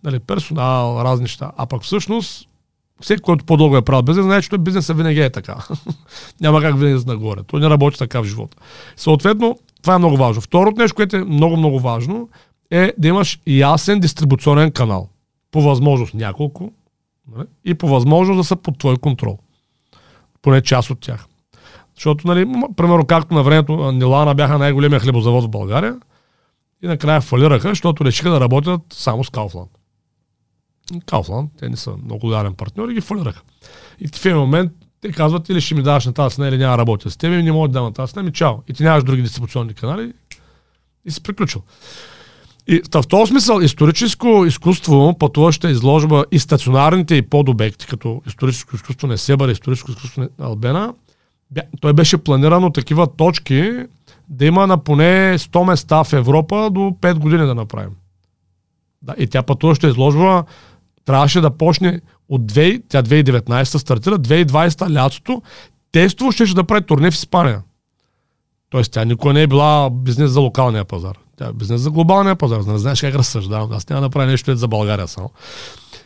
Нали, персонал, разни неща. А пък всъщност, всеки, който по-дълго е правил бизнес, знае, че бизнесът винаги е така. Няма как винаги да нагоре. Той не работи така в живота. Съответно, това е много важно. Второто нещо, което е много, много важно, е да имаш ясен дистрибуционен канал. По възможност няколко нали? и по възможност да са под твой контрол. Поне част от тях. Защото, нали, примерно, както на времето Нилана бяха най-големия хлебозавод в България и накрая фалираха, защото решиха да работят само с Кауфланд. Кауфланд, те не са много лоялен партньор и ги фалираха. И в един момент те казват или ще ми даваш на тази цена или няма работя с теб и не мога да дам на тази цена, ми чао. И ти нямаш други дистрибуционни канали и си приключил. И в този смисъл историческо изкуство, пътуваща изложба и стационарните и подобекти, като историческо изкуство на Себър, историческо изкуство на Албена, той беше планирано такива точки да има на поне 100 места в Европа до 5 години да направим. Да, и тя пътуваща изложба трябваше да почне от 2, тя 2019 стартира, 2020 лятото, тестово ще, ще да прави турне в Испания. Тоест тя никога не е била бизнес за локалния пазар. Тя е бизнес за глобалния пазар. Не знаеш как разсъждавам. Аз няма да правя нещо за България само.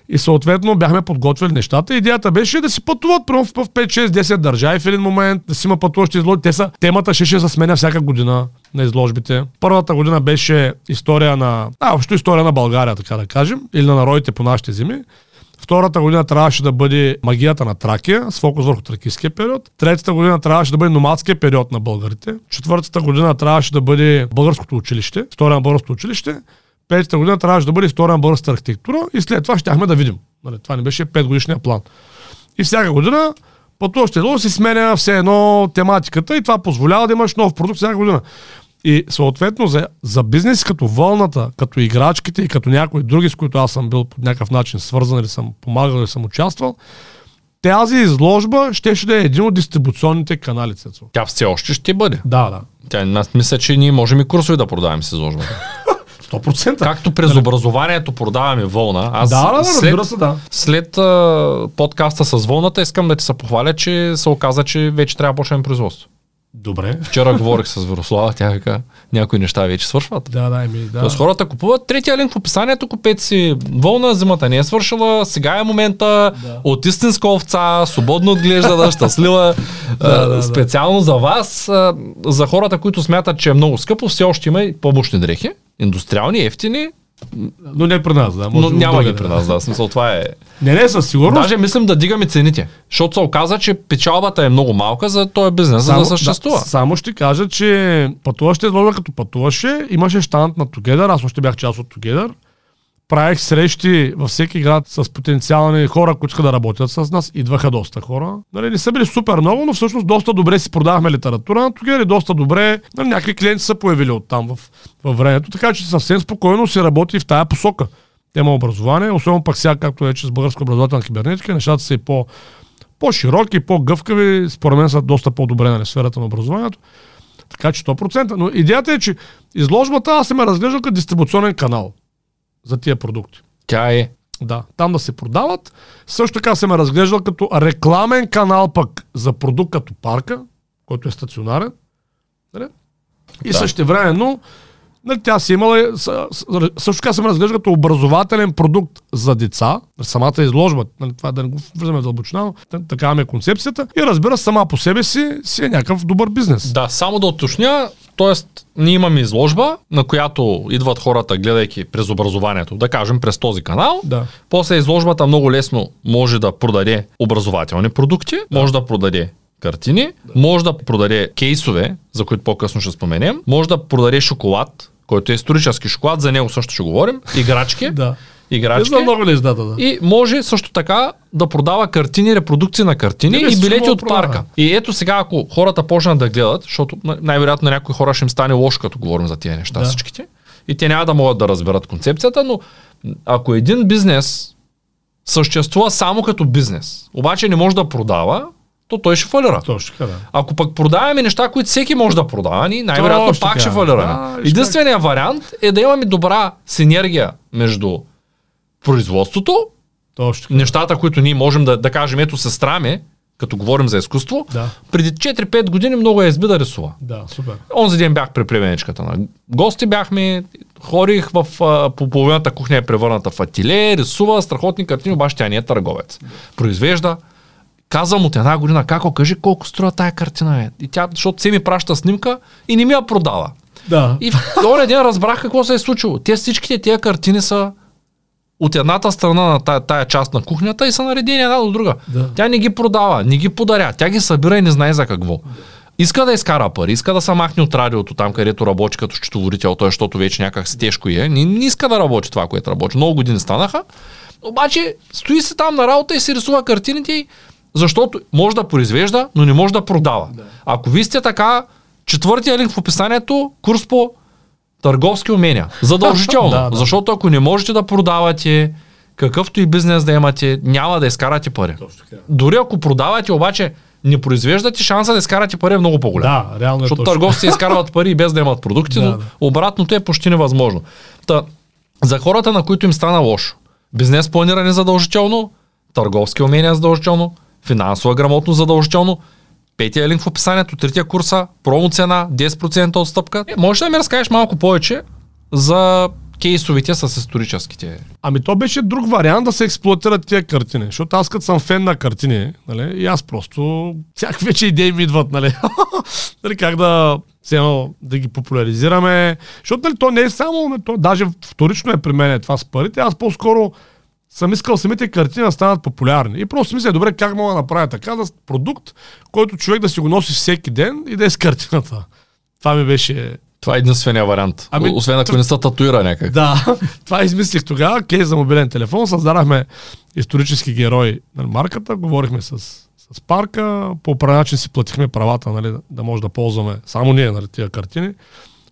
И съответно бяхме подготвили нещата. Идеята беше да си пътуват в 5-6-10 държави в един момент, да си има пътуващи изложби. Те са, темата ще, ще се сменя всяка година на изложбите. Първата година беше история на, а, общо история на България, така да кажем, или на народите по нашите земи. Втората година трябваше да бъде магията на Тракия, с фокус върху тракийския период. Третата година трябваше да бъде номадския период на българите. Четвъртата година трябваше да бъде българското училище, история на българското училище. Петата година трябваше да бъде история на българската архитектура и след това щяхме да видим. Нали, това не беше 5 годишния план. И всяка година пътуващите едно си сменя все едно тематиката и това позволява да имаш нов продукт всяка година. И съответно за, за бизнес като вълната, като играчките и като някои други, с които аз съм бил по някакъв начин свързан или съм помагал или съм участвал, тази изложба ще, ще да е един от дистрибуционните канали. Цецо. Тя все още ще бъде. Да, да. Тя, аз мисля, че ние можем и курсови да продаваме с изложбата. 100%. Както през образованието продаваме вълна. Аз да, да, да, след, се, да. след а, подкаста с вълната искам да ти се похваля, че се оказа, че вече трябва да почнем производство. Добре. Вчера говорих с Вирослава, тя вика, някои неща вече свършват. Да, да, еми, да. Тоест хората купуват третия линк в описанието, купете си вълна, зимата не е свършила, сега е момента, Да. от истинска овца, свободно отглеждана, щастлива. Да, да, да. Специално за вас, за хората, които смятат, че е много скъпо, все още има и помощни дрехи, индустриални, ефтини, Но не при нас, да. но може от няма ги при нас, да, смисъл това е. Не, не, със сигурност. Даже мислим да дигаме цените, защото се оказа, че печалбата е много малка за този бизнес, за да съществува. Да, само ще кажа, че пътуващия изложба като пътуваше, имаше штант на Together, аз още бях част от Together. Правих срещи във всеки град с потенциални хора, които искат да работят с нас. Идваха доста хора. Нали, не са били супер много, но всъщност доста добре си продавахме литература Together и доста добре нали, някакви клиенти са появили оттам в, във времето. Така че съвсем спокойно се работи в тая посока. Тема образование, особено пък сега, както вече с българска образователна кибернетика, нещата са и по, по-широки, по-гъвкави, според мен са доста по-добре на сферата на образованието. Така че 100%. Но идеята е, че изложбата аз съм я разглеждал като дистрибуционен канал за тия продукти. Тя е. Да, там да се продават. Също така съм я разглеждал като рекламен канал пък за продукт като парка, който е стационарен. Нали? И Да. да. същевременно нали, тя си имала, с- с- също така съм я разглеждал като образователен продукт за деца, самата изложба, нали, това да не го влизаме в дълбочина, такава ми е концепцията. И разбира се, сама по себе си, си е някакъв добър бизнес. Да, само да уточня, т.е. ние имаме изложба, на която идват хората, гледайки през образованието, да кажем през този канал. Да. После изложбата много лесно може да продаде образователни продукти, да. може да продаде картини, да. може да продаде кейсове, за които по-късно ще споменем, може да продаде шоколад, който е исторически шоколад, за него също ще говорим, играчки, Да. Играчки. Не много нещата, да. И може също така да продава картини, репродукции на картини Не, и билети от да продава. парка. И ето сега, ако хората почнат да гледат, защото най- най-вероятно на някои хора ще им стане лошо, като говорим за тия неща Да. всичките, и те няма да могат да разберат концепцията, но ако един бизнес съществува само като бизнес, обаче не може да продава, то той ще фалира. Точно така, да. Ако пък продаваме неща, които всеки може да продава, ние най-вероятно пак ще фалираме. Да, Единственият вариант е да имаме добра синергия между производството, Точно нещата, които ние можем да, да кажем, ето сестра ми, като говорим за изкуство, Да. преди 4-5 години много е изби да рисува. Да, супер. Онзи ден бях при племеничката на гости бяхме, хорих в, а, по половината кухня е превърната в ателие, рисува страхотни картини, обаче тя не е търговец. Произвежда. Казвам от една година, како кажи колко струва тая картина е. И тя, защото се ми праща снимка и не ми я продава. Да. И в този ден разбрах какво се е случило. Те всичките тия картини са от едната страна на тая, тая част на кухнята и са наредени една до друга. Да. Тя не ги продава, не ги подаря. Тя ги събира и не знае за какво. Иска да изкара пари, иска да се махне от радиото там, където работи като счетоводител, той, защото вече някак си тежко е. Не, не иска да работи това, което работи. Много години станаха. Обаче стои се там на работа и си рисува картините, и- защото може да произвежда, но не може да продава. Ако вие сте така, четвъртия линк в описанието, курс по търговски умения. Задължително. Да, да. Защото ако не можете да продавате, какъвто и бизнес да имате, няма да изкарате пари. Точно така. Дори ако продавате, обаче не произвеждате, шанса да изкарате пари е много по-голям. Да, реално е Защото точно. търговците изкарват пари и без да имат продукти, Да, но да. обратното е почти невъзможно. Та, за хората, на които им стана лошо, бизнес планиране задължително, търговски умения задължително, финансова грамотност задължително, петия линк в описанието, третия курса, промо цена, 10% отстъпка. Е, можеш ли да ми разкажеш малко повече за кейсовите с историческите. Ами то беше друг вариант да се експлуатират тия картини, защото аз като съм фен на картини, нали, и аз просто всякакви вече идеи ми идват, нали, нали как да, цено, да ги популяризираме, защото нали, то не е само, то даже вторично е при мен това с парите, аз по-скоро съм искал самите картини да станат популярни. И просто мисля, добре, как мога да направя така, да продукт, който човек да си го носи всеки ден и да е с картината. Това ми беше това е единствения вариант. Ами, Освен ако не са татуира някак. Да, това измислих тогава. Кейс за мобилен телефон. Създадахме исторически герой на марката. Говорихме с, с парка. По определен начин си платихме правата, нали, да може да ползваме само ние нали, тия картини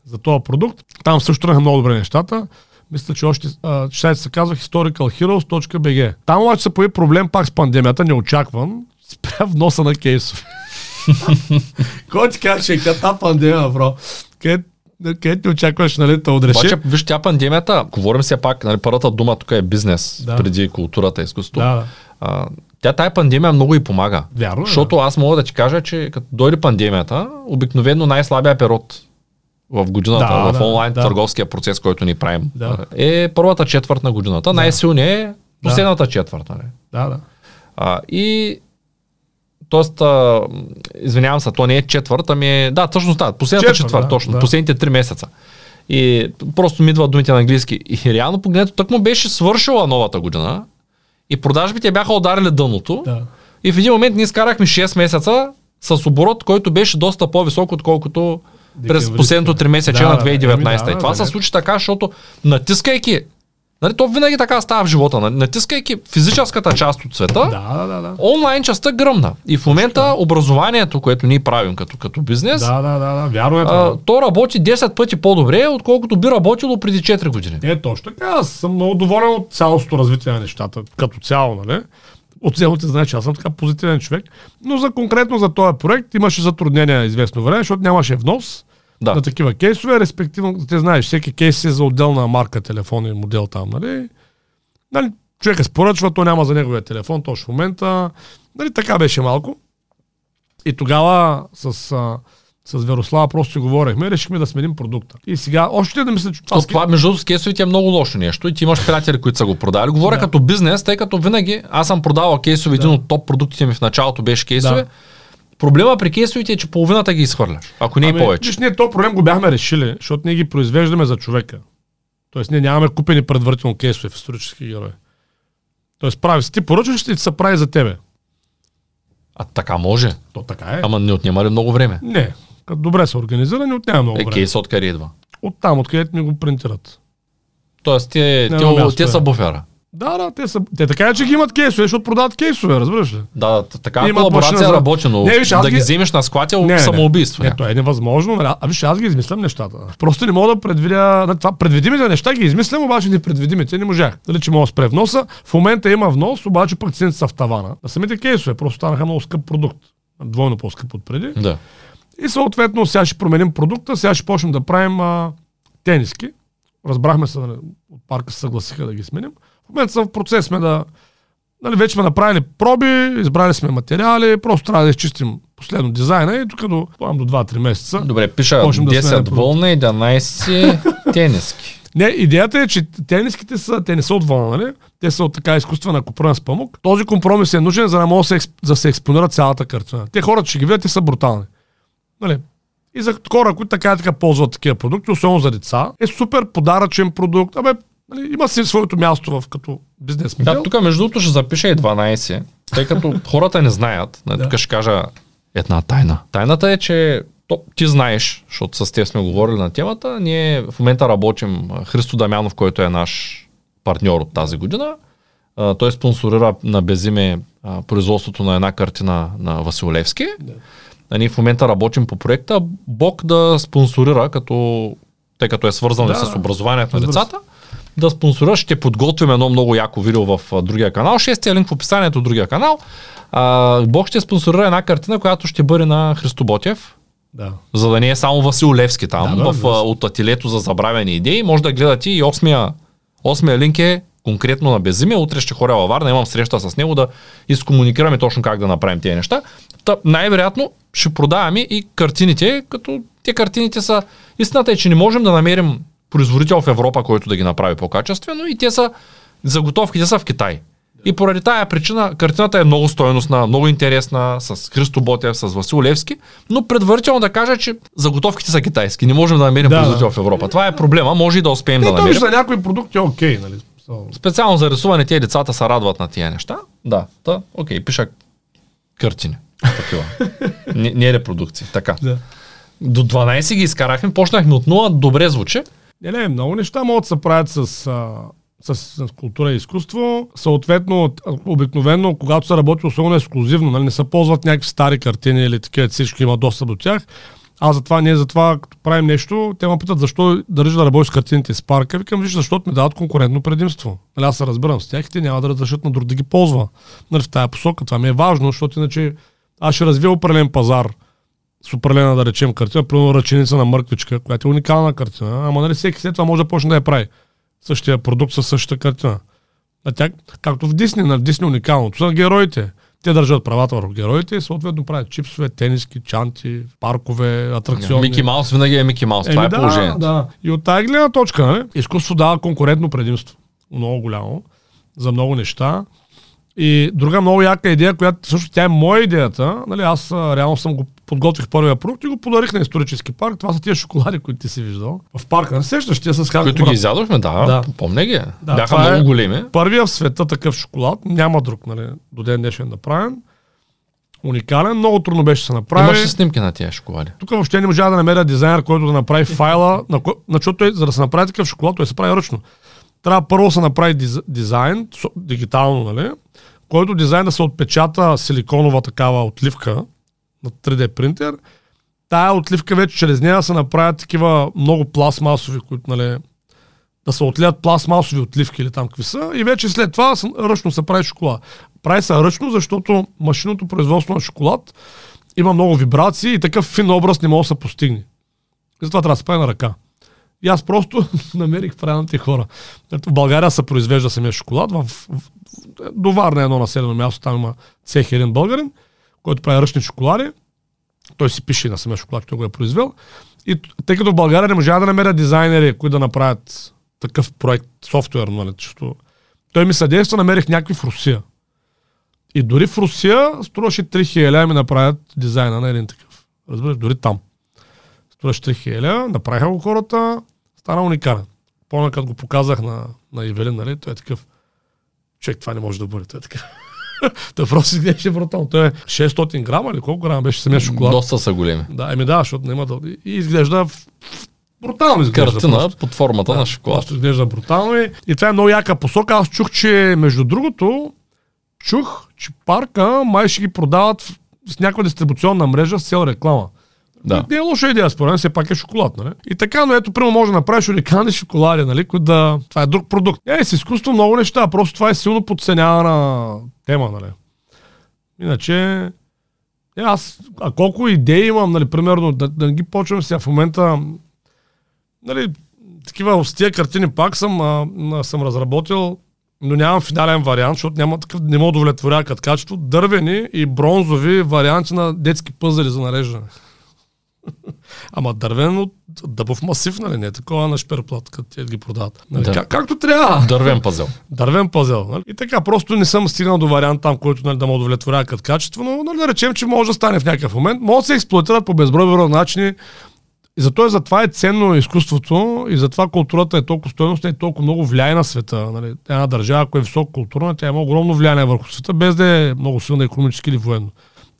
за този продукт. Там също тръгнаха много добре нещата. Мисля, че още ще се казва historicalheroes.bg. Там обаче се появи проблем пак с пандемията, неочакван, спря вноса на кейсове. Кой ти каже, че тази пандемия, бро? Къде където не очакваш, нали, да отреши. Обаче, виж, тя пандемията, говорим все пак, нали, първата дума тук е бизнес, да. преди културата изкуството. Да. А, тя тая пандемия много и помага. Вярно. Защото аз мога да ти кажа, че като дойде пандемията, обикновено най-слабия период в годината, да, в онлайн да, търговския процес, който ни правим, да. е първата четвърт на годината. Да. Най-силният е последната да. четвърт. Нали? Да, да. А, и Тоест, а, извинявам се, то не е четвърт, ами е... Да, точно да, последната четвърт, четвърт да, точно, да. последните три месеца. И просто ми идват думите на английски. И реално погледнато, тък му беше свършила новата година и продажбите бяха ударили дъното. Да. И в един момент ние изкарахме 6 месеца с оборот, който беше доста по-висок, отколкото през последното 3 месеца да, на 2019. Да, да, и това да, се случи така, защото натискайки Нали, то винаги така става в живота. Нали, натискайки физическата част от света, да, да, да. онлайн частта гръмна. И в момента Точно. образованието, което ние правим като, като бизнес, да, да, да, да. Вярно е. А, то работи 10 пъти по-добре, отколкото би работило преди 4 години. Е, точно така. Аз съм много доволен от цялостното развитие на нещата, като цяло, нали? От цялото знае, че аз съм така позитивен човек. Но за конкретно за този проект имаше затруднения известно време, защото нямаше внос да. на такива кейсове, респективно, те знаеш, всеки кейс е за отделна марка телефон и модел там, нали? нали човека споръчва, то няма за неговия телефон точно в момента. Нали, така беше малко. И тогава с, а, с Верослава просто си говорихме, решихме да сменим продукта. И сега, още да мисля, че това... Това, между с кейсовете е много лошо нещо и ти имаш приятели, които са го продали. Говоря да. като бизнес, тъй като винаги аз съм продавал кейсове, да. един от топ продуктите ми в началото беше кейсове. Да Проблема при кейсовите е, че половината ги изхвърляш, ако не е ами, повече. Виж, ние то проблем го бяхме решили, защото ние ги произвеждаме за човека. Тоест ние нямаме купени предварително кейсове в исторически герои. Тоест прави си, ти поръчваш и се прави за тебе. А така може. То така е. Ама не отнема ли много време? Не. Като добре са организирани, отнема много е, време. Кейс откъде идва? От там, откъдето ни го принтират. Тоест, те, те, те са буфера. Да, да, те, са, те така е, че ги имат кейсове, защото продават кейсове, разбираш ли? Да, така е колаборация за... работи, но не, виж, да ги... ги вземеш на склад е самоубийство. Не, не, то е невъзможно. Нали? А виж, аз ги измислям нещата. Просто не мога да предвидя. Това, предвидимите неща ги измислям, обаче непредвидимите не можах. Дали, че мога да спре вноса. В момента има внос, обаче пък цените са в тавана. На самите кейсове просто станаха много скъп продукт. Двойно по-скъп от преди. Да. И съответно сега ще променим продукта, сега ще почнем да правим а, тениски. Разбрахме се, нали, от парка се съгласиха да ги сменим. В момента съм в процес сме да... Нали, вече сме направили проби, избрали сме материали, просто трябва да изчистим последно дизайна и тук до, до 2-3 месеца. Добре, пиша 10 да вълна и 11 тениски. Не, идеята е, че тениските са, те не са от вълна, нали? Те са от така изкуствена куприна с памук. Този компромис е нужен, за да може да се, да се експонира цялата картина. Те хората ще ги видят, те са брутални. Нали? И за хора, които така и така ползват такива продукти, особено за деца, е супер подаръчен продукт. Абе, Нали, има си своето място в като бизнес модел. Да, тук между другото ще запиша и 12, тъй като хората не знаят. Нали, да. Тук ще кажа една тайна. Тайната е, че то, ти знаеш, защото с теб сме говорили на темата, ние в момента работим, Христо Дамянов, който е наш партньор от тази година, той спонсорира на Безиме производството на една картина на Василевски. Да. А ние в момента работим по проекта Бог да спонсорира, като, тъй като е свързан да, с образованието на децата да спонсорираш, ще подготвим едно много яко видео в другия канал. Шестия линк в описанието другия канал. А, Бог ще спонсорира една картина, която ще бъде на Христо Ботев. Да. За да не е само Васил Левски там, да, да, в, да. от ателието за забравени идеи. Може да гледате и осмия, осмия линк е конкретно на Безимия. Утре ще хоря във Варна, имам среща с него да изкомуникираме точно как да направим тези неща. Та, най-вероятно ще продаваме и картините, като те картините са... Истината е, че не можем да намерим производител в Европа, който да ги направи по-качествено и те са, заготовките са в Китай. И поради тая причина картината е много стойностна, много интересна, с Христо Ботев, с Васил Левски, но предварително да кажа, че заготовките са китайски. Не можем да намерим Да, производител да. в Европа. Това е проблема, може и да успеем да Не, той намерим. за някои продукти е окей, нали? So, Специално за рисуване тия децата се радват на тия неща. Да, та, окей, пиша картини. Такива. не, не репродукции. Така. да. До 12 ги изкарахме, почнахме от 0, добре звучи. Не, не, много неща могат да се правят с, а, с, с култура и изкуство. Съответно, обикновено, когато се работи особено ексклюзивно, нали, не се ползват някакви стари картини или такива, всички имат достъп до тях. А затова, ние затова, като правим нещо, те ме питат защо държа да работя с картините с парка. Викам, виж, защото ми дават конкурентно предимство. Нали, аз се разбирам с тях и те няма да разрешат на друг да ги ползва. Нали, в тая посока. Това ми е важно, защото иначе аз ще развия определен пазар с определена, да речем, картина, примерно ръченица на мърквичка, която е уникална картина, ама нали всеки след това може да почне да я прави. Същия продукт със същата картина. А тя, както в Дисни, на Дисни уникалното са героите. Те държат правата върху героите и съответно правят чипсове, тениски, чанти, паркове, атракционни. Мики Маус винаги е Мики Маус. Това е да, положението. Да. И от тази гледна точка, нали, изкуство дава конкурентно предимство. Много голямо. За много неща. И друга много яка идея, която също тя е моя идеята. Нали, аз реално съм го подготвих първия продукт и го подарих на исторически парк. Това са тия шоколади, които ти си виждал. В парка, не сещаш, тия с Които ги изядохме, да, Да. помня ги. Да, Бяха е- много големи. Първия в света такъв шоколад, няма друг, нали, до ден днешен направен. Уникален, много трудно беше да се направи. Имаше снимки на тия шоколади. Тук въобще не можа да намеря дизайнер, който да направи файла, на ко... защото той, за да се направи такъв шоколад, той се прави ръчно. Трябва първо да се направи диз... дизайн, дигитално, нали? който дизайн да се отпечата силиконова такава отливка на 3D принтер. Тая отливка вече чрез нея се направят такива много пластмасови, които нали, да се отлият пластмасови отливки или там какви са. И вече след това ръчно се прави шоколад. Прави се ръчно, защото машинното производство на шоколад има много вибрации и такъв фин образ не може да се постигне. Затова трябва да се прави на ръка. И аз просто намерих правилните хора. Ето, В България се произвежда самия шоколад. В, в, в, до Варна едно населено място, там има цех един българин, който прави ръчни шоколади. Той си пише на самия шоколад, който го е произвел. И тъй като в България не можа да намеря дизайнери, които да направят такъв проект, софтуер, нали, чисто. Той ми съдейства, намерих някакви в Русия. И дори в Русия струваше 3000 да ми направят дизайна на един такъв. Разбираш, дори там. Струваше 3000, направиха го хората, стана уникален. Помня, като го показах на, на Ивелин, нали, той е такъв. Човек, това не може да бъде. Той е такъв. той просто изглеждаше брутално. Той е 600 грама или колко грама беше самия шоколад. Доста са големи. Да, еми да, защото няма да... И изглежда брутално изглежда. Картина просто. под формата на шоколад. Просто изглежда брутално и, и това е много яка посока. Аз чух, че между другото, чух, че парка май ще ги продават с някаква дистрибуционна мрежа с цел реклама. Да. Не е лоша идея, според мен, все пак е шоколад, нали? И така, но ето, примерно, може да направиш уникални шоколади, нали, които да... Това е друг продукт. Е, с изкуство много неща, просто това е силно подценявана тема, нали? Иначе, е, аз, а колко идеи имам, нали, примерно, да, да не ги почвам сега в момента, нали, такива с тия картини пак съм, а, а, съм разработил, но нямам финален вариант, защото няма такъв, не мога удовлетворя като качество, дървени и бронзови варианти на детски пъзели за нареждане. Ама дървен от дъбов масив, нали? Не е такова на шперплат, като те ги продават. Нали? Да. Как, както трябва. Дървен пазел. Дървен пазел. Нали? И така, просто не съм стигнал до вариант там, който нали, да ме удовлетворява като качество, но нали, да речем, че може да стане в някакъв момент. Може да се експлуатират по безброй начини. И затова, затова е ценно изкуството и затова културата е толкова стоеностна и толкова много влияе на света. Нали? Една държава, ако е високо културна, тя има огромно влияние върху света, без да е много силна економически или военно.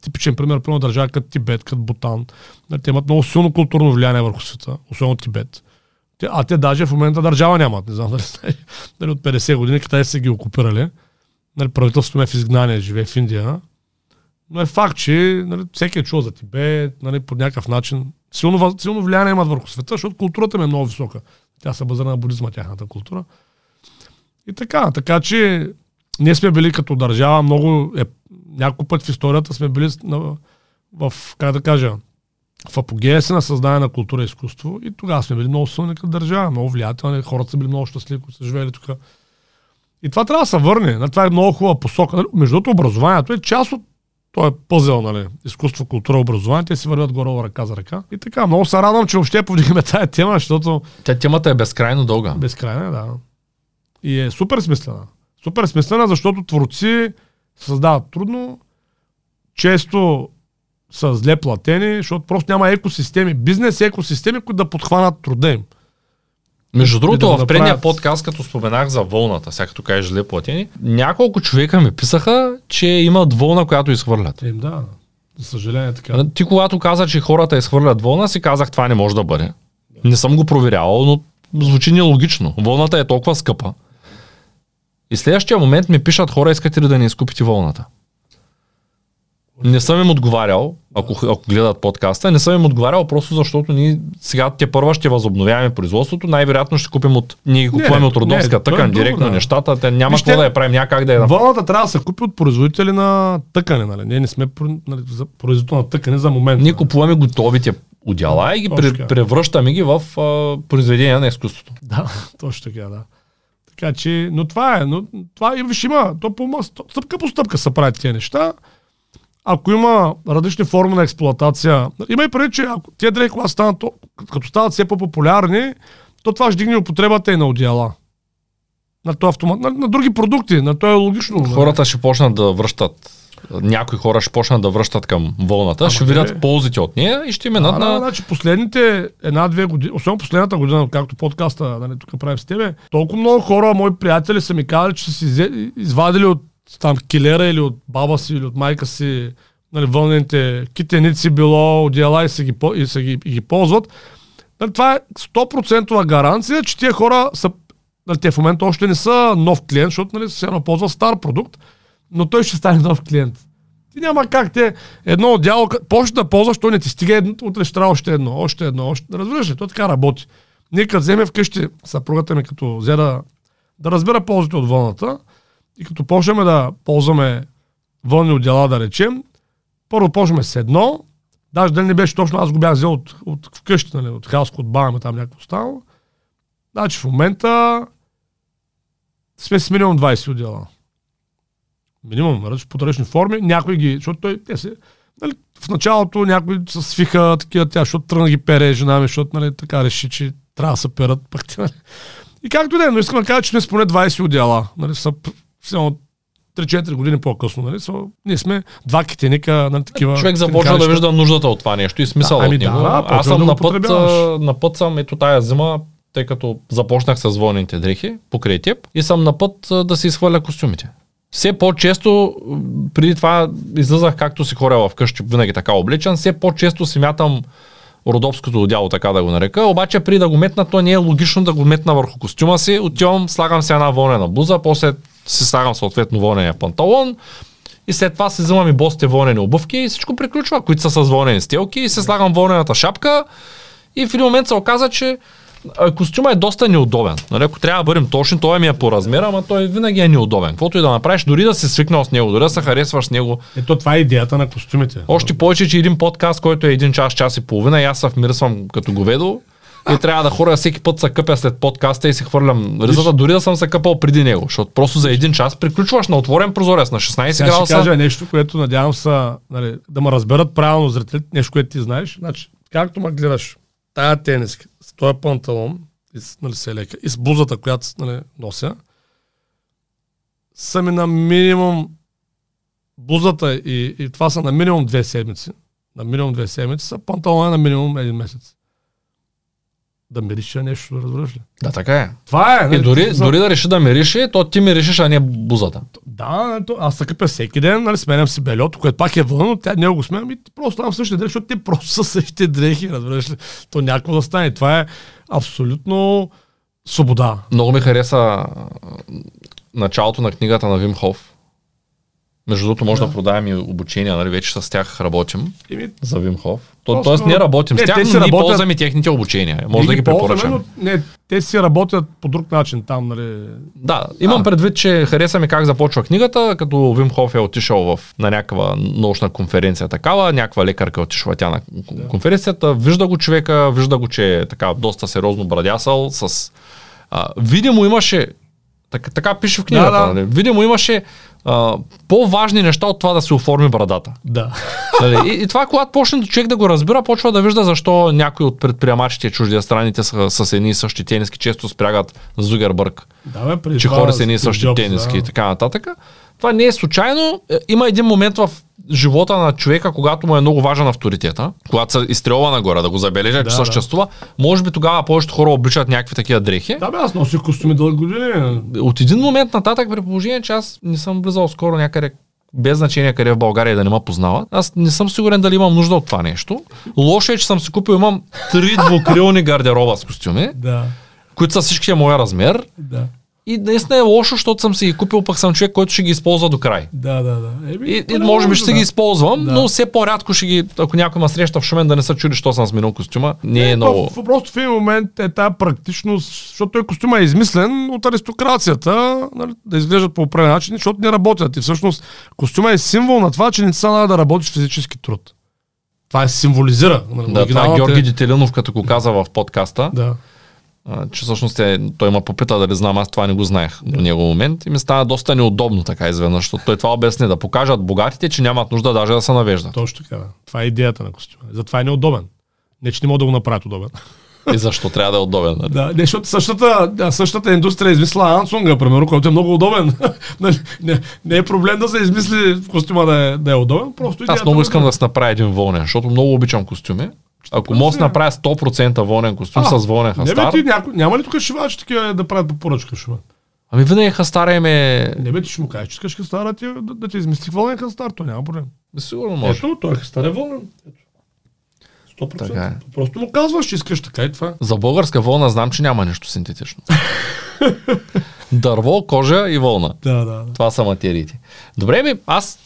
Типичен пример, примерно държава като Тибет, като Бутан. Нали, те имат много силно културно влияние върху света, особено Тибет. А те даже в момента държава нямат. Не знам дали, дали от 50 години Китай са ги окупирали. Нали, правителството е в изгнание, живее в Индия. Но е факт, че нали, всеки е чул за Тибет, нали, по някакъв начин. Силно, силно влияние имат върху света, защото културата ми е много висока. Тя се базира на будизма, тяхната култура. И така, така че ние сме били като държава много, е, няколко път в историята сме били на, в, как да кажа, в апогея си на създаване на култура и изкуство и тогава сме били много силни като държава, много влиятелни, хората са били много щастливи, които са живели тук. И това трябва да се върне. Нали, Това е много хубава посока. Нали, Между другото, образованието е част от той е пъзел, нали, изкуство, култура, образование, те си вървят горе ръка за ръка. И така, много се радвам, че въобще повдигаме тази тема, защото Тя темата е безкрайно дълга. безкрайна, е, да. И е супер смислена. Супер смислена, защото творци създават трудно, често са зле платени, защото просто няма екосистеми, бизнес екосистеми, които да подхванат труда им. Между другото, да в предния направят. подкаст, като споменах за вълната, сега като кажеш зле платени, няколко човека ми писаха, че имат вълна, която изхвърлят. Им да, за съжаление така. Ти когато каза, че хората изхвърлят вълна, си казах, това не може да бъде. Не съм го проверявал, но звучи нелогично. Вълната е толкова скъпа. И следващия момент ми пишат хора, искате ли да не изкупите вълната? Не съм им отговарял, ако, ако гледат подкаста, не съм им отговарял просто защото ние сега те първа ще възобновяваме производството, най-вероятно ще купим от, ние ги купуваме не, от родовска е тъкан, друго, директно да. нещата, те няма Вижте, какво да я правим, няма как да я Вълната трябва да се купи от производители на тъкане, нали? Ние не сме нали, за производител на тъкане за момент. Ние купуваме готовите отдела и ги пре, превръщаме ги в а, произведения на изкуството. Да, точно така, да. Така че, но това е, но това и виж има, то по стъпка по стъпка се правят тия неща. Ако има различни форми на експлоатация, има и преди, че ако тия дрехи, когато станат, то- като стават все по-популярни, то това ще дигне употребата и на одеяла. На, то автомат, на, на други продукти, на то е логично. нали? Хората ще почнат да връщат някои хора ще почнат да връщат към вълната, Ама ще видят ползите от нея и ще минат Да, да, на... значи последните една-две години, особено последната година, както подкаста, нали, тук правим с тебе, толкова много хора, мои приятели са ми казали, че са си извадили от там килера или от баба си или от майка си нали, вълнените китеници било, одеяла и, са ги, и, са ги, и ги ползват. Нали, това е 100% гаранция, че тия хора са нали, те в момента още не са нов клиент, защото нали, все едно ползва стар продукт, но той ще стане нов клиент. Ти няма как те едно отдяло, почнеш да ползваш, той не ти стига, едно, утре ще трябва още едно, още едно, още. Разбираш ли, то така работи. Ние като вземе вкъщи, съпругата ми като взе да, да разбера ползите от вълната и като почнем да ползваме вълни отдела, да речем, първо почваме с едно, даже дали не беше точно, аз го бях взел от, от вкъщи, нали, от Хаско, от баба ми там някакво станало. Значи в момента сме с минимум 20 отдела. Минимум, нали, по различни форми. Някои ги, защото той, те се, нали, в началото някои се свиха такива, тя, защото тръгна ги пере жена ми, защото нали, така реши, че трябва да се перат. Пък, те, нали. И както и да е, но искам да кажа, че сме поне 20 отдела. Нали, са, едно 3-4 години по-късно. Нали, са, ние сме два китеника, нали, такива. Човек започва да вижда нуждата от това нещо и смисъл Да, ами от него. да, да, Аз съм да на път, а, на път съм ето тая зима, тъй като започнах с вълните дрехи покрай теб и съм на път а, да си изхвърля костюмите. Все по-често, преди това излизах както си хоря вкъщи, винаги така облечен, все по-често си мятам родопското отдяло, така да го нарека. Обаче при да го метна, то не е логично да го метна върху костюма си. Отивам, слагам си една вълнена блуза, после си слагам съответно вълнения панталон и след това си взимам и босите вълнени обувки и всичко приключва, които са с вълнени стелки и се слагам вълнената шапка и в един момент се оказа, че костюма е доста неудобен. Нали, ако трябва да бъдем точни, той ми е по размер, ама той винаги е неудобен. Каквото и да направиш, дори да си свикнал с него, дори да се харесваш с него. Ето това е идеята на костюмите. Още повече, че един подкаст, който е един час, час и половина, и аз се вмирисвам като говедо. И трябва да хора всеки път се къпя след подкаста и си хвърлям ризата, дори да съм се къпал преди него. Защото просто за един час приключваш на отворен прозорец на 16 Сега ще градуса. кажа нещо, което надявам се нали, да ме разберат правилно зрителите, нещо, което ти знаеш. Значи, както ме гледаш, тая тениска, с този панталон, и с, нали, се и с бузата, която нали, нося, са ми на минимум бузата и, и това са на минимум две седмици. На минимум две седмици са панталона е на минимум един месец. Да мириша нещо, разбираш ли? Да, така е. Това е. И нали, дори, за- дори да реши да мириши, то ти миришиш, а не бузата. Да, то, аз се къпя всеки ден, нали, сменям си бельото, което пак е вън, но тя не го сменям и просто там същите дрехи, защото те просто са същите дрехи, разбираш ли? То някакво да стане. Това е абсолютно свобода. Много ми хареса началото на книгата на Вим Хоф. Между другото, може да, Да. продаваме и обучения, нали? вече с тях работим Еми, за Вим Хоф. То, тоест не работим Не, с тях, те но ние работят- ползваме техните обучения. Може да ние ги препоръчаме. Не, те си работят по друг начин там, нали. Да, имам А. предвид, че хареса ми как започва книгата, като Вим Хоф е отишъл в, на някаква научна конференция такава, някаква лекарка е отишла тя на да. конференцията, вижда го човека, вижда го, че е така доста сериозно брадясал, с... А, видимо имаше, така, така пише в книгата, да. да. Нали? видимо имаше а, по-важни неща от това да се оформи брадата. Да. Нали? И, и това, когато почне човек да го разбира, почва да вижда защо някои от предприемачите чуждестранните са с едни и същи тениски, често спрягат Зугербърг, Да, бе, преди че хора с едни и същи Джобс, тениски да. и така нататък. Това не е случайно. Е, Има един момент в живота на човека, когато му е много важен авторитета, когато се изстрелва нагоре, да го забележа, Да, че да. съществува. Може би тогава повечето хора обличат някакви такива дрехи. Да, бе, аз носих костюми дълги години. От един момент нататък, при положение, че аз не съм влизал скоро някъде без значение къде в България да не ме познават. Аз не съм сигурен дали имам нужда от това нещо. Лошо е, че съм си купил, имам три двукрилни гардероба с костюми, Да, които са всичкия моя размер. да. И наистина е лошо, защото съм си ги купил, пък съм човек, който ще ги използва до край. Да, да, да. Еми, И, и не може би ще да. ги използвам, Да. но все по-рядко ще ги, ако някой ма среща в Шумен, да не се чуди, що съм сменил костюма. Не е то много. в- Просто в един момент е тая практичност, защото той костюма е измислен от аристокрацията, нали, да изглеждат по определен начин, защото не работят. И всъщност костюма е символ на това, че не са надо да работиш физически труд. Това е символизира. нали, Да, това е Георги Детелинов, като го каза в подкаста. Да. А, че всъщност е, той ме попита дали знам, аз това не го знаех до него момент и ми стана доста неудобно така изведнъж, защото той това обясни да покажат богатите, че нямат нужда даже да се навеждат. Точно така. Да. Това е идеята на костюма. Затова е неудобен. Не, че не могат да го направят удобен. И защо трябва да е удобен. Нали? Да, не, защото същата, същата индустрия е измисла Ансунга, примерно, който е много удобен. Нали, не, не, е проблем да се измисли костюма да е, да е удобен, просто Аз много е искам да се направя един вълнен, защото много обичам костюми. Ако се. направя 100% вълнен костюм А, с вълнен Не бе, хастар, ти няко... няма ли тук шивачи такива да правят по поръчка шива? ами винаги хастара им е... Не бе, ти ще му кажеш, че искаш хастара ти, да, да ти измисли вълнен хастар, то няма проблем. Сигурно може. Ето, той хастар е вълнен. Ето. 100%. Така е. Просто му казваш, че искаш така и това. За българска вълна знам, че няма нещо синтетично. Дърво, кожа и вълна. Да, да, да. Това са материите. Добре ми, аз,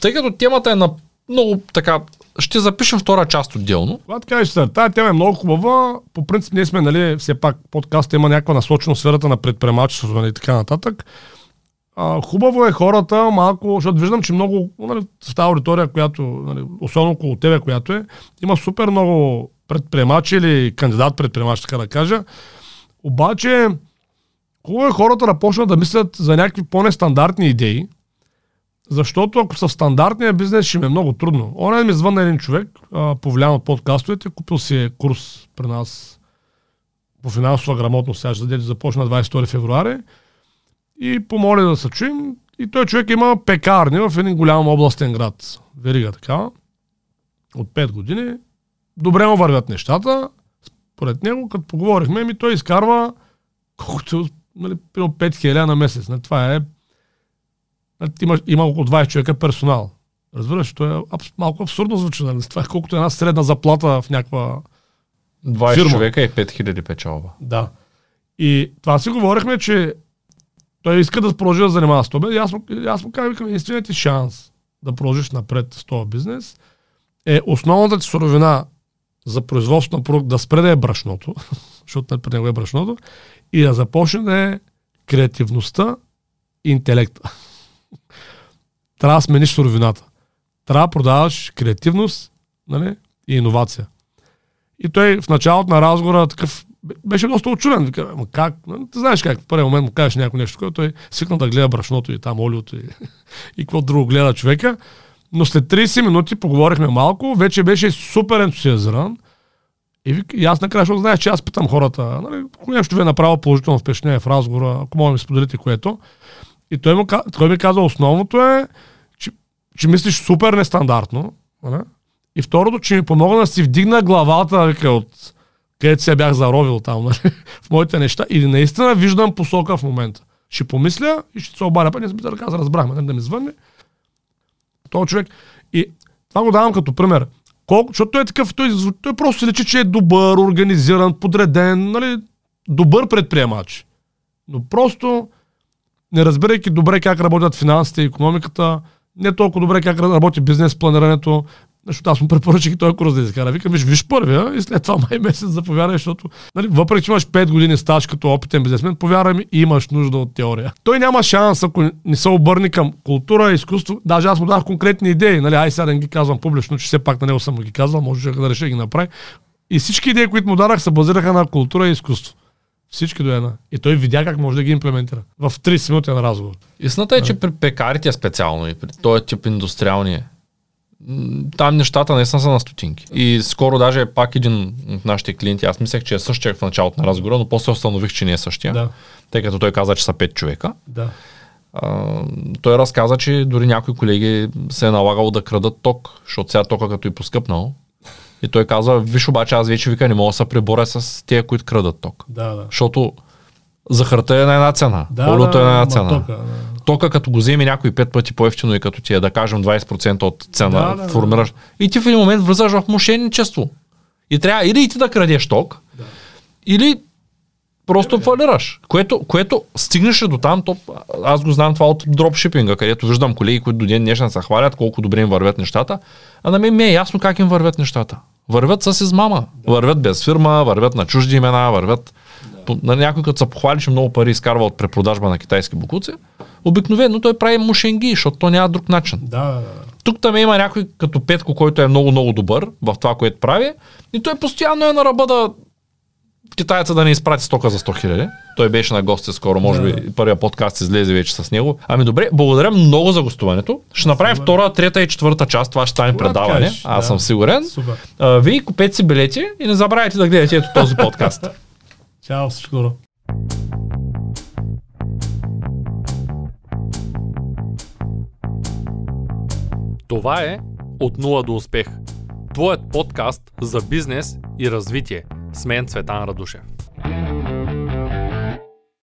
тъй като темата е на много така, ще запишем втора част отделно. Когато кажеш, тази тема е много хубава, по принцип ние сме, нали, все пак подкаст има някаква насоченост сферата на предприемачеството нали, и така нататък. А, хубаво е хората малко, защото виждам, че много, нали, в тази аудитория, която, нали, особено около тебе, която е, има супер много предприемачи или кандидат предприемач, така да кажа. Обаче, хубаво е хората да почнат да мислят за някакви по-нестандартни идеи, защото ако са в стандартния бизнес, ще ми е много трудно. Оня ми звънна един човек, повлиян от подкастовете, купил си е курс при нас по финансова грамотност, сега ще започна 22 февруари и помоли да се чуем. И той човек има пекарни в един голям областен град. Верига така. От 5 години. Добре му вървят нещата. Според него, като поговорихме, ми той изкарва колкото нали, примерно 5 хиляди на месец. Нали, това е има, има около 20 човека персонал. Разбираш, то е абс, малко абсурдно звучи. Нали? Това е колкото една средна заплата в някаква 20 Фирма. човека и 5000 печалба. Да. И това си говорихме, че той иска да продължи да занимава с това. И аз, му- аз му казах, викам, единственият ти шанс да продължиш напред с този бизнес е основната ти суровина за производство на продукт да спре да е брашното, защото при него е брашното, и да започне да е креативността и интелекта. Трябва да смениш суровината. Трябва да продаваш креативност нали, и иновация. И той в началото на разговора такъв беше доста очуден. Вика, ама как? Нали, Ти знаеш как, в първия момент му кажеш някой нещо, което той свикна да гледа брашното и там олиото и, и какво друго гледа човека. Но след 30 минути поговорихме малко, вече беше супер ентусиазиран. И, вик, и аз накрая, защото знаеш, че аз питам хората, нали, ако нещо ви е направило положително впечатление в разговора, ако може да ми споделите което. И той, му, той ми каза, основното е, че, че мислиш супер нестандартно. Нали? И второто, че ми помогна да си вдигна главата вика, от където се бях заровил там, нали, в моите неща. И наистина виждам посока в момента. Ще помисля и ще се обаля. Па не да каза, разбрахме, нали, да ми звънне. Този човек. И това го давам като пример. Колко, защото той е такъв, той, той просто личи, че е добър, организиран, подреден, нали, добър предприемач. Но просто, не разбирайки добре как работят финансите и економиката, не толкова добре как работи бизнес планирането, защото аз му препоръчах и този курс да изкара. Викам, виж, виж първия и след това май месец заповядай, защото нали, въпреки, че имаш 5 години стаж като опитен бизнесмен, повярвай ми, имаш нужда от теория. Той няма шанс, ако не се обърне към култура, изкуство. Даже аз му дах конкретни идеи. Нали, ай сега да ги казвам публично, че все пак на него съм ги казал, може да реша да ги направи. И всички идеи, които му дарах, се базираха на култура и изкуство. Всички до една. И той видя как може да ги имплементира. В 30 минути на разговор. Истината е, че при пекарите специално и при този тип индустриални м, там нещата наистина са на стотинки. И скоро даже пак един от нашите клиенти, аз мислех, че е същия в началото на разговора, но после установих, че не е същия, Да. тъй като той каза, че са 5 човека. Да. А, той разказа, че дори някои колеги се е налагало да крадат ток, защото сега тока като и поскъпнал. И той каза, виж обаче аз вече вика не мога да се преборя с тия, които крадат ток. Да, да. Защото захарта е на една цена, Да, олиото е на една цена. тока, да. Тока като го вземе някой пет пъти по-ефтино и като ти е да кажем 20% от цена Да, да, да. формираш. И ти в един момент влизаш в мошенничество. И трябва или и ти да крадеш ток, Да. или просто фалираш. Което, което стигнеш до там, то, аз го знам това от дропшипинга, където виждам колеги, които до ден днешен се хвалят колко добре им вървят нещата, а на мен ми е ясно как им вървят нещата. Вървят с измама. Вървят без фирма, вървят на чужди имена, вървят на някой като се похвали, че много пари изкарва от препродажба на китайски букуци, обикновено той прави мушенги, защото то няма друг начин. Да, да, да. Тук там има някой като Петко, който е много, много добър в това, което прави. И той постоянно е на ръба да китайца да не изпрати стока за 100 хиляди. Той беше на гости скоро, може Да. би първия подкаст излезе вече с него. Ами добре, благодаря много за гостуването. Ще направим Супер. втора, трета и четвърта част. Това ще стане предаване. кажеш, Аз да. съм сигурен. Супер. А, вие купете си билети и не забравяйте да гледате ето този подкаст. Чао, всичко добро. Това е От нула до успех. Твоят подкаст за бизнес и развитие. Smen Cvetan Raduše.